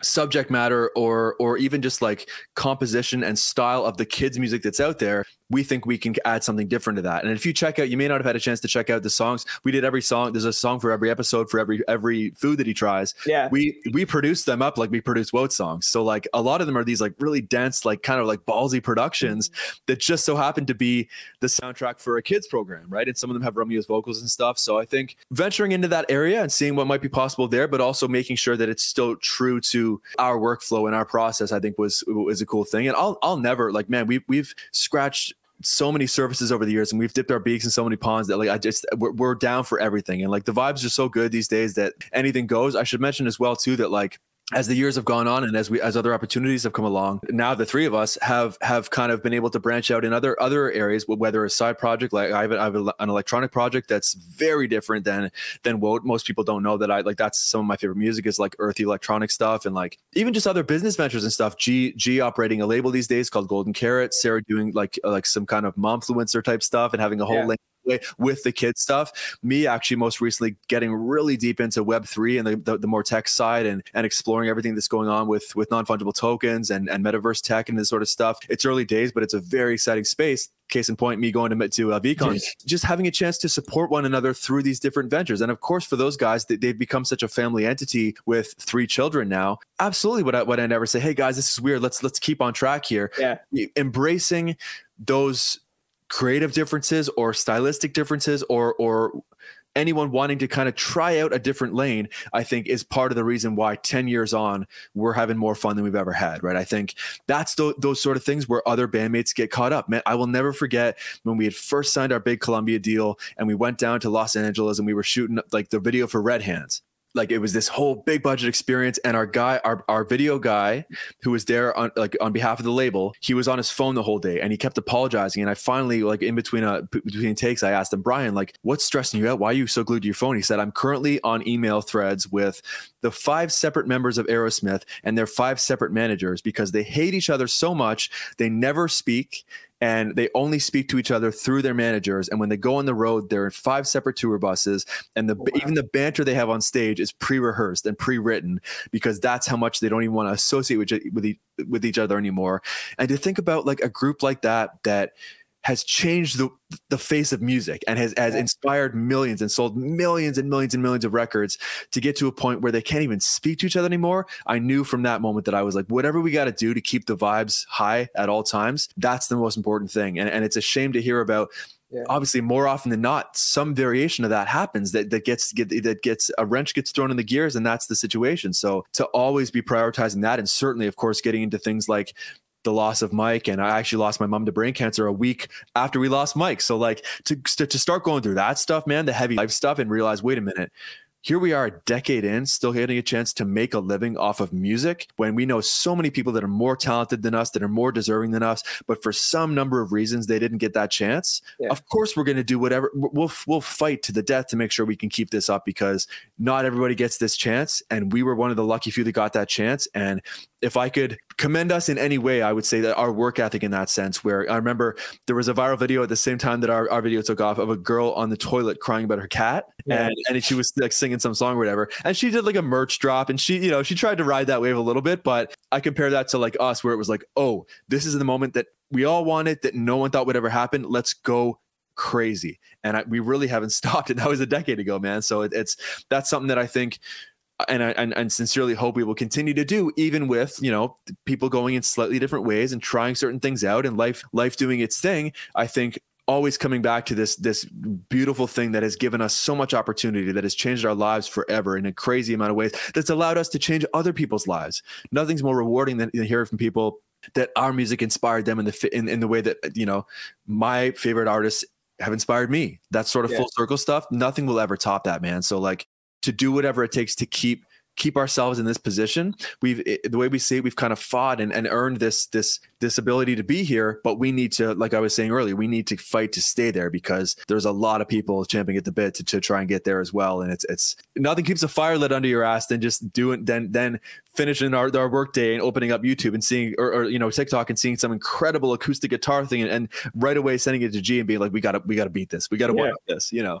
subject matter or or even just like composition and style of the kids music that's out there we think we can add something different to that. And if you check out you may not have had a chance to check out the songs. We did every song there's a song for every episode for every every food that he tries. Yeah. We we produce them up like we produce WOTE songs. So like a lot of them are these like really dense like kind of like ballsy productions that just so happen to be the soundtrack for a kids program right? And some of them have Romeo's vocals and stuff. So I think venturing into that area and seeing what might be possible there but also making sure that it's still true to our workflow and our process, I think was was a cool thing. And I'll I'll never like man, we we've scratched so many services over the years and we've dipped our beaks in so many ponds that like I just we're, we're down for everything and like the vibes are so good these days that anything goes. I should mention as well too that like as the years have gone on and as we as other opportunities have come along now the three of us have have kind of been able to branch out in other other areas whether a side project like i have, I have an electronic project that's very different than than what most people don't know that i like that's some of my favorite music is like earthy electronic stuff and like even just other business ventures and stuff. G g operating a label these days called golden carrot sarah doing like uh, like some kind of momfluencer type stuff and having a whole yeah with the kid stuff. Me actually most recently getting really deep into Web three and the, the, the, more tech side and and exploring everything that's going on with with non fungible tokens and and metaverse tech and this sort of stuff. It's early days, but it's a very exciting space case in point, me going to, to uh, VeeCon, just having a chance to support one another through these different ventures. And of course, for those guys, they, they've become such a family entity with three children now. Absolutely, what I what I never say, hey guys, this is weird. Let's let's keep on track here. Yeah, embracing those creative differences or stylistic differences or or anyone wanting to kind of try out a different lane, I think is part of the reason why 10 years on, we're having more fun than we've ever had, right? I think that's th- those sort of things where other bandmates get caught up. Man, I will never forget when we had first signed our big Columbia deal and we went down to Los Angeles and we were shooting like the video for Red Hands like it was this whole big budget experience and our guy our, our video guy who was there on like on behalf of the label he was on his phone the whole day and he kept apologizing and i finally like in between uh between takes i asked him brian like what's stressing you out? Why are you so glued to your phone? He said i'm currently on email threads with the five separate members of aerosmith and their five separate managers because they hate each other so much they never speak and they only speak to each other through their managers. And when they go on the road, they're in five separate tour buses, and the oh, wow. even the banter they have on stage is pre-rehearsed and pre-written because that's how much they don't even want to associate with with, with each other anymore. And to think about like a group like that that has changed the the face of music and has, has inspired millions and sold millions and millions and millions of records to get to a point where they can't even speak to each other anymore. I knew from that moment that I was like, whatever we got to do to keep the vibes high at all times, that's the most important thing. And, and it's a shame to hear about yeah. obviously more often than not some variation of that happens that that gets get, that gets a wrench gets thrown in the gears and that's the situation so to always be prioritizing that and certainly of course getting into things like the loss of Mike, and I actually lost my mom to brain cancer a week after we lost Mike. So like to to start going through that stuff, man, the heavy life stuff, and realize, wait a minute, here we are a decade in, still getting a chance to make a living off of music when we know so many people that are more talented than us, that are more deserving than us, but for some number of reasons they didn't get that chance. Yeah. Of course, we're going to do whatever. We'll we'll fight to the death to make sure we can keep this up because not everybody gets this chance, and we were one of the lucky few that got that chance. And if I could commend us in any way, I would say that our work ethic in that sense, where I remember there was a viral video at the same time that our, our video took off of a girl on the toilet crying about her cat. Yeah. And, and she was like singing some song or whatever. And she did like a merch drop and she, you know, she tried to ride that wave a little bit. But I compare that to like us, where it was like, oh, this is the moment that we all wanted that no one thought would ever happen. Let's go crazy. And I, we really haven't stopped. And that was a decade ago, man. So it, it's that's something that I think and I and, and sincerely hope we will continue to do, even with you know people going in slightly different ways and trying certain things out and life life doing its thing. I think always coming back to this this beautiful thing that has given us so much opportunity that has changed our lives forever in a crazy amount of ways that's allowed us to change other people's lives nothing's more rewarding than, hearing from people that our music inspired them in the in, in the way that you know my favorite artists have inspired me that sort of yeah. full circle stuff nothing will ever top that man so like to do whatever it takes to keep keep ourselves in this position. We've the way we see it, we've kind of fought and, and earned this this this ability to be here, but we need to, like I was saying earlier, we need to fight to stay there because there's a lot of people champing at the bit to, to try and get there as well. And it's it's nothing keeps a fire lit under your ass than just doing then then finishing our, our work day and opening up YouTube and seeing or, or you know TikTok and seeing some incredible acoustic guitar thing and, and, right away sending it to G and being like, we gotta we gotta beat this, we gotta yeah. work this, you know.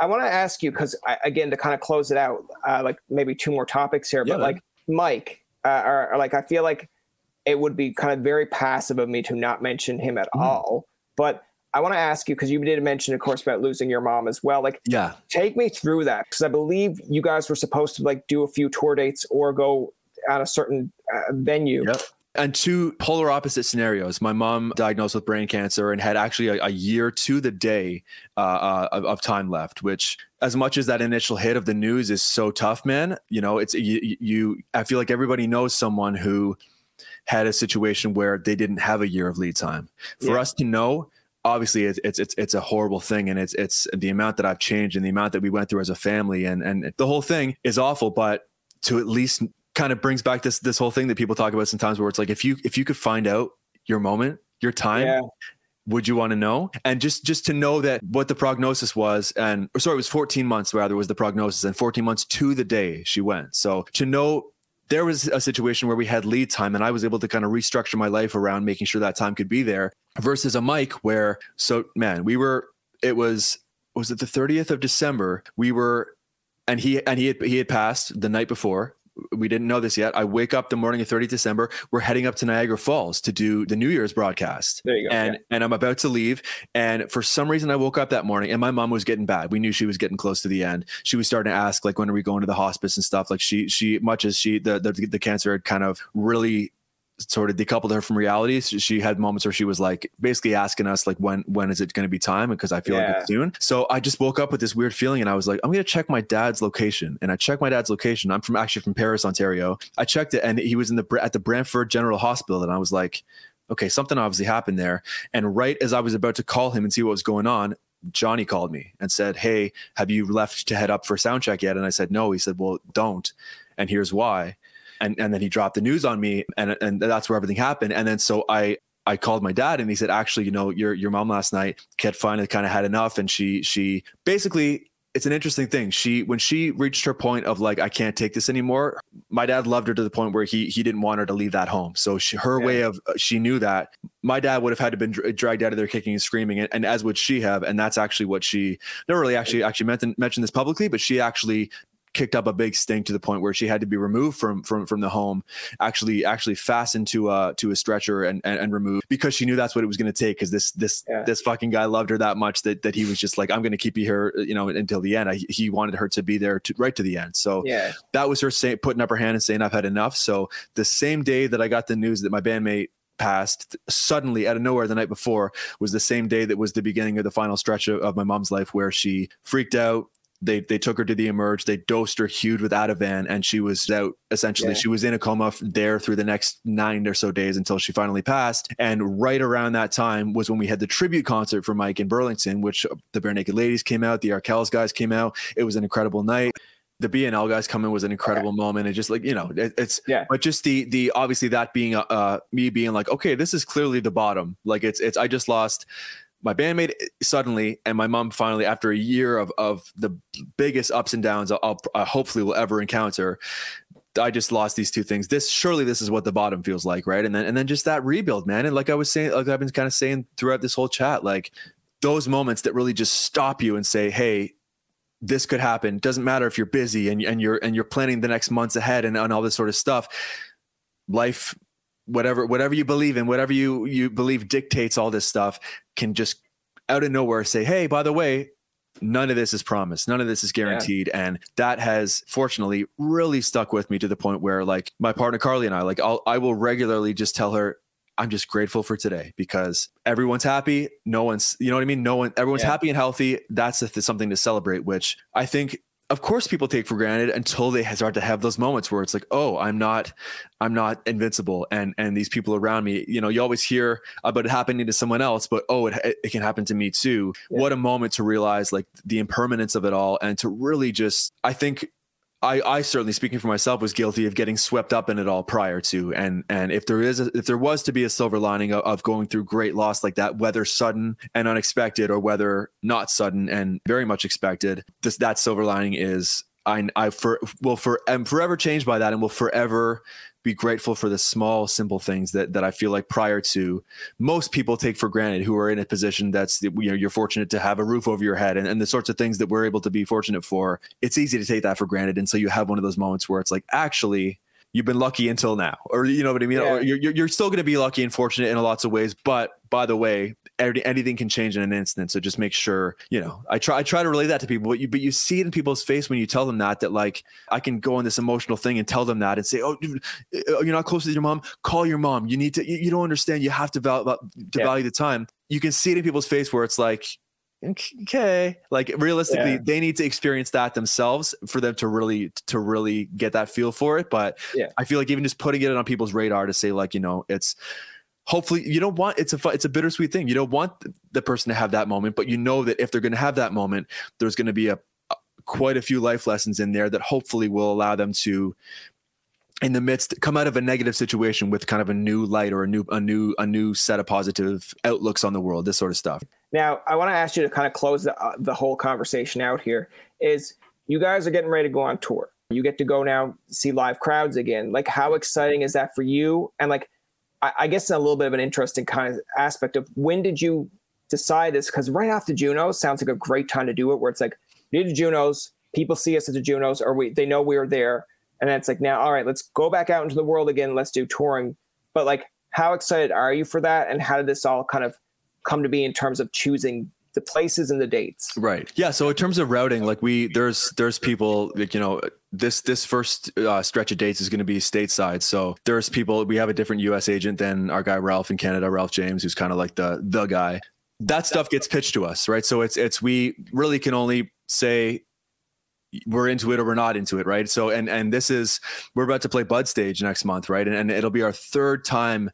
I want to ask you because again to kind of close it out, uh, like maybe two more topics here, Yeah, but man. like Mike, uh, or, or, like I feel like it would be kind of very passive of me to not mention him at Mhm. all. But I want to ask you because you did mention, of course, about losing your mom as well. Like, Yeah. take me through that because I believe you guys were supposed to like do a few tour dates or go at a certain uh, venue. Yep. And two polar opposite scenarios. My mom diagnosed with brain cancer and had actually a, a year to the day uh, uh, of, of time left. Which, as much as that initial hit of the news is so tough, man, you know, it's you. you I feel like everybody knows someone who had a situation where they didn't have a year of lead time. For Yeah. us to know, obviously, it's, it's it's it's a horrible thing, and it's it's the amount that I've changed and the amount that we went through as a family, and and the whole thing is awful. But to at least kind of brings back this this whole thing that people talk about sometimes where it's like if you if you could find out your moment your time Yeah. would you want to know? And just just to know that what the prognosis was and or sorry it was 14 months rather was the prognosis and 14 months to the day she went. So to know there was a situation where we had lead time and i was able to kind of restructure my life around making sure that time could be there versus a mike where so man we were it was was it the 30th of december? We were and he and he had he had passed the night before we didn't know this yet. I wake up the morning of 30 December. We're heading up to Niagara Falls to do the New Year's broadcast. There you go. And and I'm about to leave. And for some reason I woke up that morning and my mom was getting bad. We knew she was getting close to the end. She was starting to ask, like, when are we going to the hospice and stuff? Like she she much as she the the, the cancer had kind of really sort of decoupled her from reality. So she had moments where she was like basically asking us like when when is it going to be time? Because I feel like it's soon. So I just woke up with this weird feeling and I was like, I'm gonna check my dad's location. And I checked my dad's location. I'm from actually from Paris, Ontario. I checked it and he was in the at the Brantford General Hospital. And I was like, okay, something obviously happened there. And right as I was about to call him and see what was going on, Gianni called me and said, Hey, have you left to head up for sound check yet? And I said, No. He said, Well, don't. And here's why and and then he dropped the news on me and and that's where everything happened and then so i I called my dad and he said, actually, you know, your your mom last night had finally kind of had enough. And she she basically it's an interesting thing. She when she reached her point of like, I can't take this anymore, my dad loved her to the point where he he didn't want her to leave that home. So she her Yeah. way of uh, she knew that my dad would have had to been dragged out of there kicking and screaming, and, and as would she have. And that's actually what she never really actually actually mentioned mentioned this publicly, but she actually kicked up a big stink to the point where she had to be removed from from from the home actually actually fastened to a to a stretcher and and, and removed because she knew that's what it was going to take because this this Yeah. this fucking guy loved her that much that that he was just like i'm going to keep you here uh, you know until the end I, he wanted her to be there to right to the end so yeah. that was her saying putting up her hand and saying i've had enough so the same day that i got the news that my bandmate passed suddenly out of nowhere the night before was the same day that was the beginning of the final stretch of, of my mom's life where she freaked out they they took her to the emerge they dosed her huge with ativan and she was out essentially Yeah. she was in a coma there through the next nine or so days until she finally passed and right around that time was when we had the tribute concert for mike in burlington which the Barenaked Ladies came out the arkells guys came out it was an incredible night the BNL guys coming was an incredible moment. And just like, you know, it, it's, Yeah. but just the, the, obviously that being, uh, uh, me being like, okay, this is clearly the bottom. Like it's, it's, I just lost my bandmate suddenly and my mom finally, after a year of, of the biggest ups and downs I'll, I'll uh, hopefully will ever encounter. I just lost these two things. This surely this is what the bottom feels like, right? And then and then just that rebuild, man. And like I was saying, like I've been kind of saying throughout this whole chat, like those moments that really just stop you and say, "Hey, this could happen. Doesn't matter if you're busy and and you're and you're planning the next months ahead and, and all this sort of stuff. Life, whatever whatever you believe in, whatever you you believe dictates all this stuff, can just out of nowhere say, "Hey, by the way." None of this is promised. None of this is guaranteed. And that has fortunately really stuck with me to the point where like my partner Carly and I, like I'll I will regularly just tell her, I'm just grateful for today because everyone's happy. No one's, you know what I mean? No one, everyone's Yeah. happy and healthy. That's a, something to celebrate, which I think, of course, people take for granted until they start to have those moments where it's like, oh, I'm not, I'm not invincible, and and these people around me, you know, you always hear about it happening to someone else, but oh, it it can happen to me too. Yeah. What a moment to realize like the impermanence of it all, and to really just, I think I, I certainly speaking for myself was guilty of getting swept up in it all prior to. And and if there is a, if there was to be a silver lining of, of going through great loss like that whether sudden and unexpected or whether not sudden and very much expected this that silver lining is I I for will for am forever changed by that and will forever be grateful for the small simple things that that I feel like prior to most people take for granted who are in a position that's you know you're fortunate to have a roof over your head and, and the sorts of things that we're able to be fortunate for it's easy to take that for granted. And so you have one of those moments where it's like actually you've been lucky until now or you know what I mean? Yeah. or you're, you're still going to be lucky and fortunate in lots of ways but by the way every- anything can change in an instant so just make sure you know i try i try to relay that to people but you but you see it in people's face when you tell them that that like i can go on this emotional thing and tell them that and say oh dude, uh, you're not close to your mom? Call your mom. You need to you, you don't understand. You have to value to Yeah. value the time. You can see it in people's face where it's like okay like realistically Yeah. they need to experience that themselves for them to really to really get that feel for it but Yeah. i feel like even just putting it on people's radar to say like you know it's hopefully you don't want it's a it's a bittersweet thing you don't want the person to have that moment but you know that if they're going to have that moment there's going to be a, a quite a few life lessons in there that hopefully will allow them to in the midst come out of a negative situation with kind of a new light or a new a new a new set of positive outlooks on the world this sort of stuff Now, I want to ask you to kind of close the, uh, the whole conversation out here. Is you guys are getting ready to go on tour. You get to go now see live crowds again. Like, how exciting is that for you? And like, I, I guess a little bit of an interesting kind of aspect of when did you decide this? Because right after Junos sounds like a great time to do it. Where it's like, did Junos, people see us at the Junos, or we they know we were there, and then it's like now, all right, let's go back out into the world again. Let's do touring. But like, how excited are you for that? And how did this all kind of come to be in terms of choosing the places and the dates? Right. Yeah. So in terms of routing, like we there's there's people like you know this this first uh, stretch of dates is going to be stateside. So there's people we have a different U.S. agent than our guy Ralph in Canada, Ralph James, who's kind of like the the guy. That stuff gets pitched to us, right? So it's it's we really can only say we're into it or we're not into it, right? So and and this is we're about to play Bud Stage next month, right? And, and it'll be our third time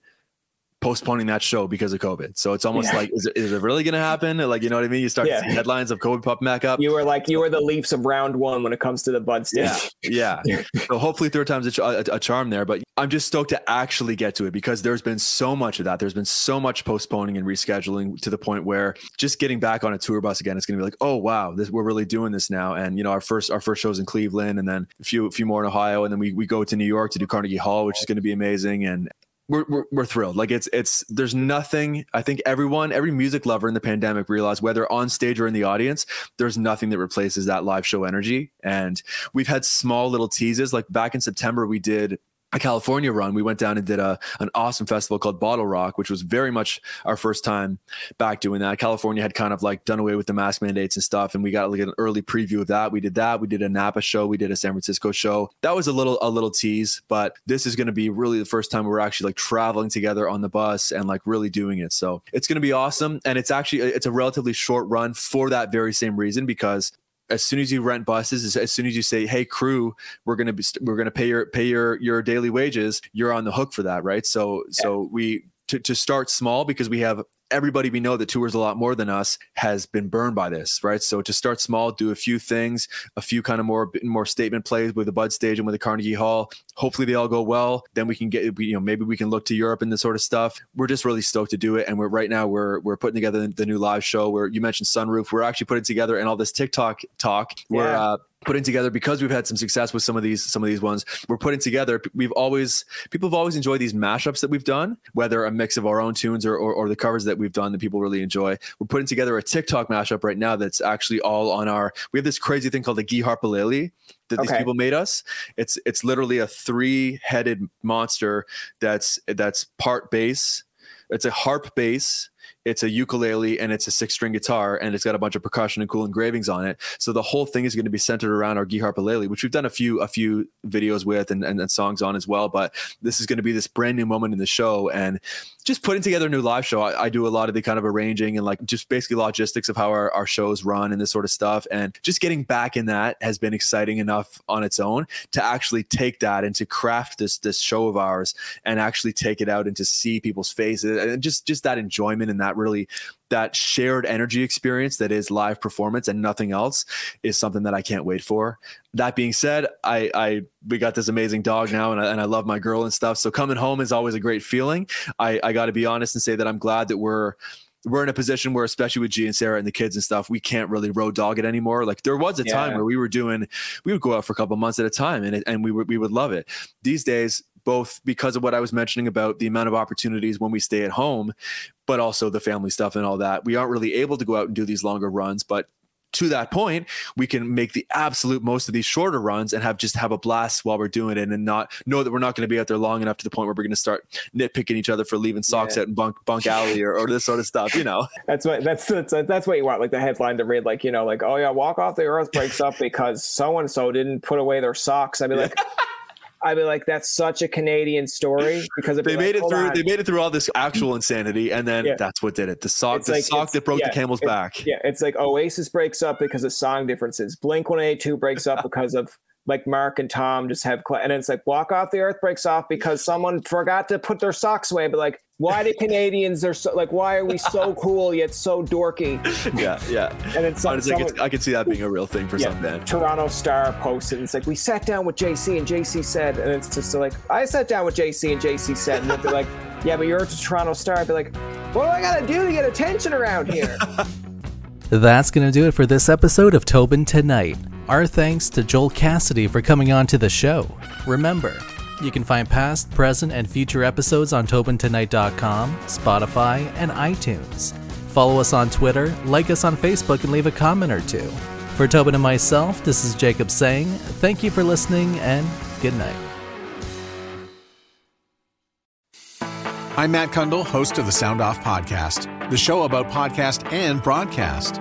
postponing that show because of COVID. So it's almost Yeah. like, is it, is it really going to happen? Like, you know what I mean? You start Yeah. to see headlines of COVID popping back up. You were like you were the Leafs of round one when it comes to the Bud stage. Yeah, yeah. So hopefully third time's a, a, a charm there. But I'm just stoked to actually get to it because there's been so much of that. There's been so much postponing and rescheduling to the point where just getting back on a tour bus again, it's going to be like, oh wow, this, we're really doing this now. And you know, our first our first shows in Cleveland, and then a few a few more in Ohio, and then we we go to New York to do Carnegie Hall, which is going to be amazing. And we're, we're, we're thrilled. Like it's it's there's nothing. I think everyone, every music lover in the pandemic realized whether on stage or in the audience, there's nothing that replaces that live show energy. And we've had small little teases. Like back in September, we did a California run. We went down and did a an awesome festival called Bottle Rock, which was very much our first time back doing that. California had kind of like done away with the mask mandates and stuff, and we got like an early preview of that. We did that. We did a Napa show. We did a San Francisco show. That was a little a little tease, but this is going to be really the first time we're actually like traveling together on the bus and like really doing it. So it's going to be awesome, and it's actually it's a relatively short run for that very same reason because as soon as you rent buses, as, soon as you say, "Hey, crew, we're gonna be we're gonna pay your pay your your daily wages," you're on the hook for that, right? So so we to to start small because we have everybody we know that tours a lot more than us has been burned by this, right? So to start small, do a few things, a few kind of more more statement plays with the Bud Stage and with the Carnegie Hall. Hopefully they all go well. Then we can get you know maybe we can look to Europe and this sort of stuff. We're just really stoked to do it, and we're right now we're we're putting together the new live show where you mentioned Sunroof. We're actually putting together and all this TikTok talk. We're Yeah. uh, putting together because we've had some success with some of these some of these ones we're putting together we've always people have always enjoyed these mashups that we've done whether a mix of our own tunes or, or, or the covers that we've done that people really enjoy. We're putting together a tiktok mashup right now that's actually all on our we have this crazy thing called the gi harpalele that these people made us. It's it's literally a three-headed monster that's that's part bass. It's a harp bass it's a ukulele and it's a six string guitar and it's got a bunch of percussion and cool engravings on it. So the whole thing is going to be centered around our gi harpalele which we've done a few a few videos with and, and, and songs on as well but this is going to be this brand new moment in the show and just putting together a new live show. I, I do a lot of the kind of arranging and like just basically logistics of how our, our shows run and this sort of stuff and just getting back in that has been exciting enough on its own to actually take that and to craft this this show of ours and actually take it out and to see people's faces and just just that enjoyment and that really that shared energy experience that is live performance and nothing else is something that I can't wait for. That being said, I, I we got this amazing dog now and I, and I love my girl and stuff. So coming home is always a great feeling. I, I got to be honest and say that I'm glad that we're we're in a position where, especially with G and Sarah and the kids and stuff, we can't really road dog it anymore. Like there was a yeah. time where we were doing, we would go out for a couple months at a time, and it, and we would we would love it. These days, both because of what I was mentioning about the amount of opportunities when we stay at home, but also the family stuff and all that, we aren't really able to go out and do these longer runs. But to that point, we can make the absolute most of these shorter runs and have just have a blast while we're doing it and not know that we're not going to be out there long enough to the point where we're going to start nitpicking each other for leaving socks yeah. out in bunk bunk alley or, or this sort of stuff, you know. That's what that's, that's that's what you want, like the headline to read, like, you know, like, oh yeah, walk off the earth breaks up because so and so didn't put away their socks. I'd be like I'd be like, that's such a Canadian story because they made like, it through. On. They made it through all this actual insanity, and then yeah. that's what did it. The sock, the like, sock that broke yeah, the camel's back. Yeah, it's like Oasis breaks up because of song differences. Blink One Eight Two breaks up because of like Mark and Tom just have, and it's like Walk Off the Earth breaks off because someone forgot to put their socks away. But like, why do Canadians are so like? Why are we so cool yet so dorky? Yeah, yeah. And it's like someone, I could see that being a real thing for yeah, some band. Toronto Star posted. And it's like we sat down with JC and JC said, and it's just like I sat down with JC and JC said, and they're like, yeah, but you're a Toronto Star. I'd be like, what do I gotta do to get attention around here? That's gonna do it for this episode of Tobin Tonight. Our thanks to Joel Cassady for coming on to the show. Remember, you can find past, present, and future episodes on TobinTonight.com, Spotify, and iTunes. Follow us on Twitter, like us on Facebook, and leave a comment or two. For Tobin and myself, this is Jacob saying thank you for listening and good night. I'm Matt Cundill, host of the Sound Off Podcast, the show about podcast and broadcast.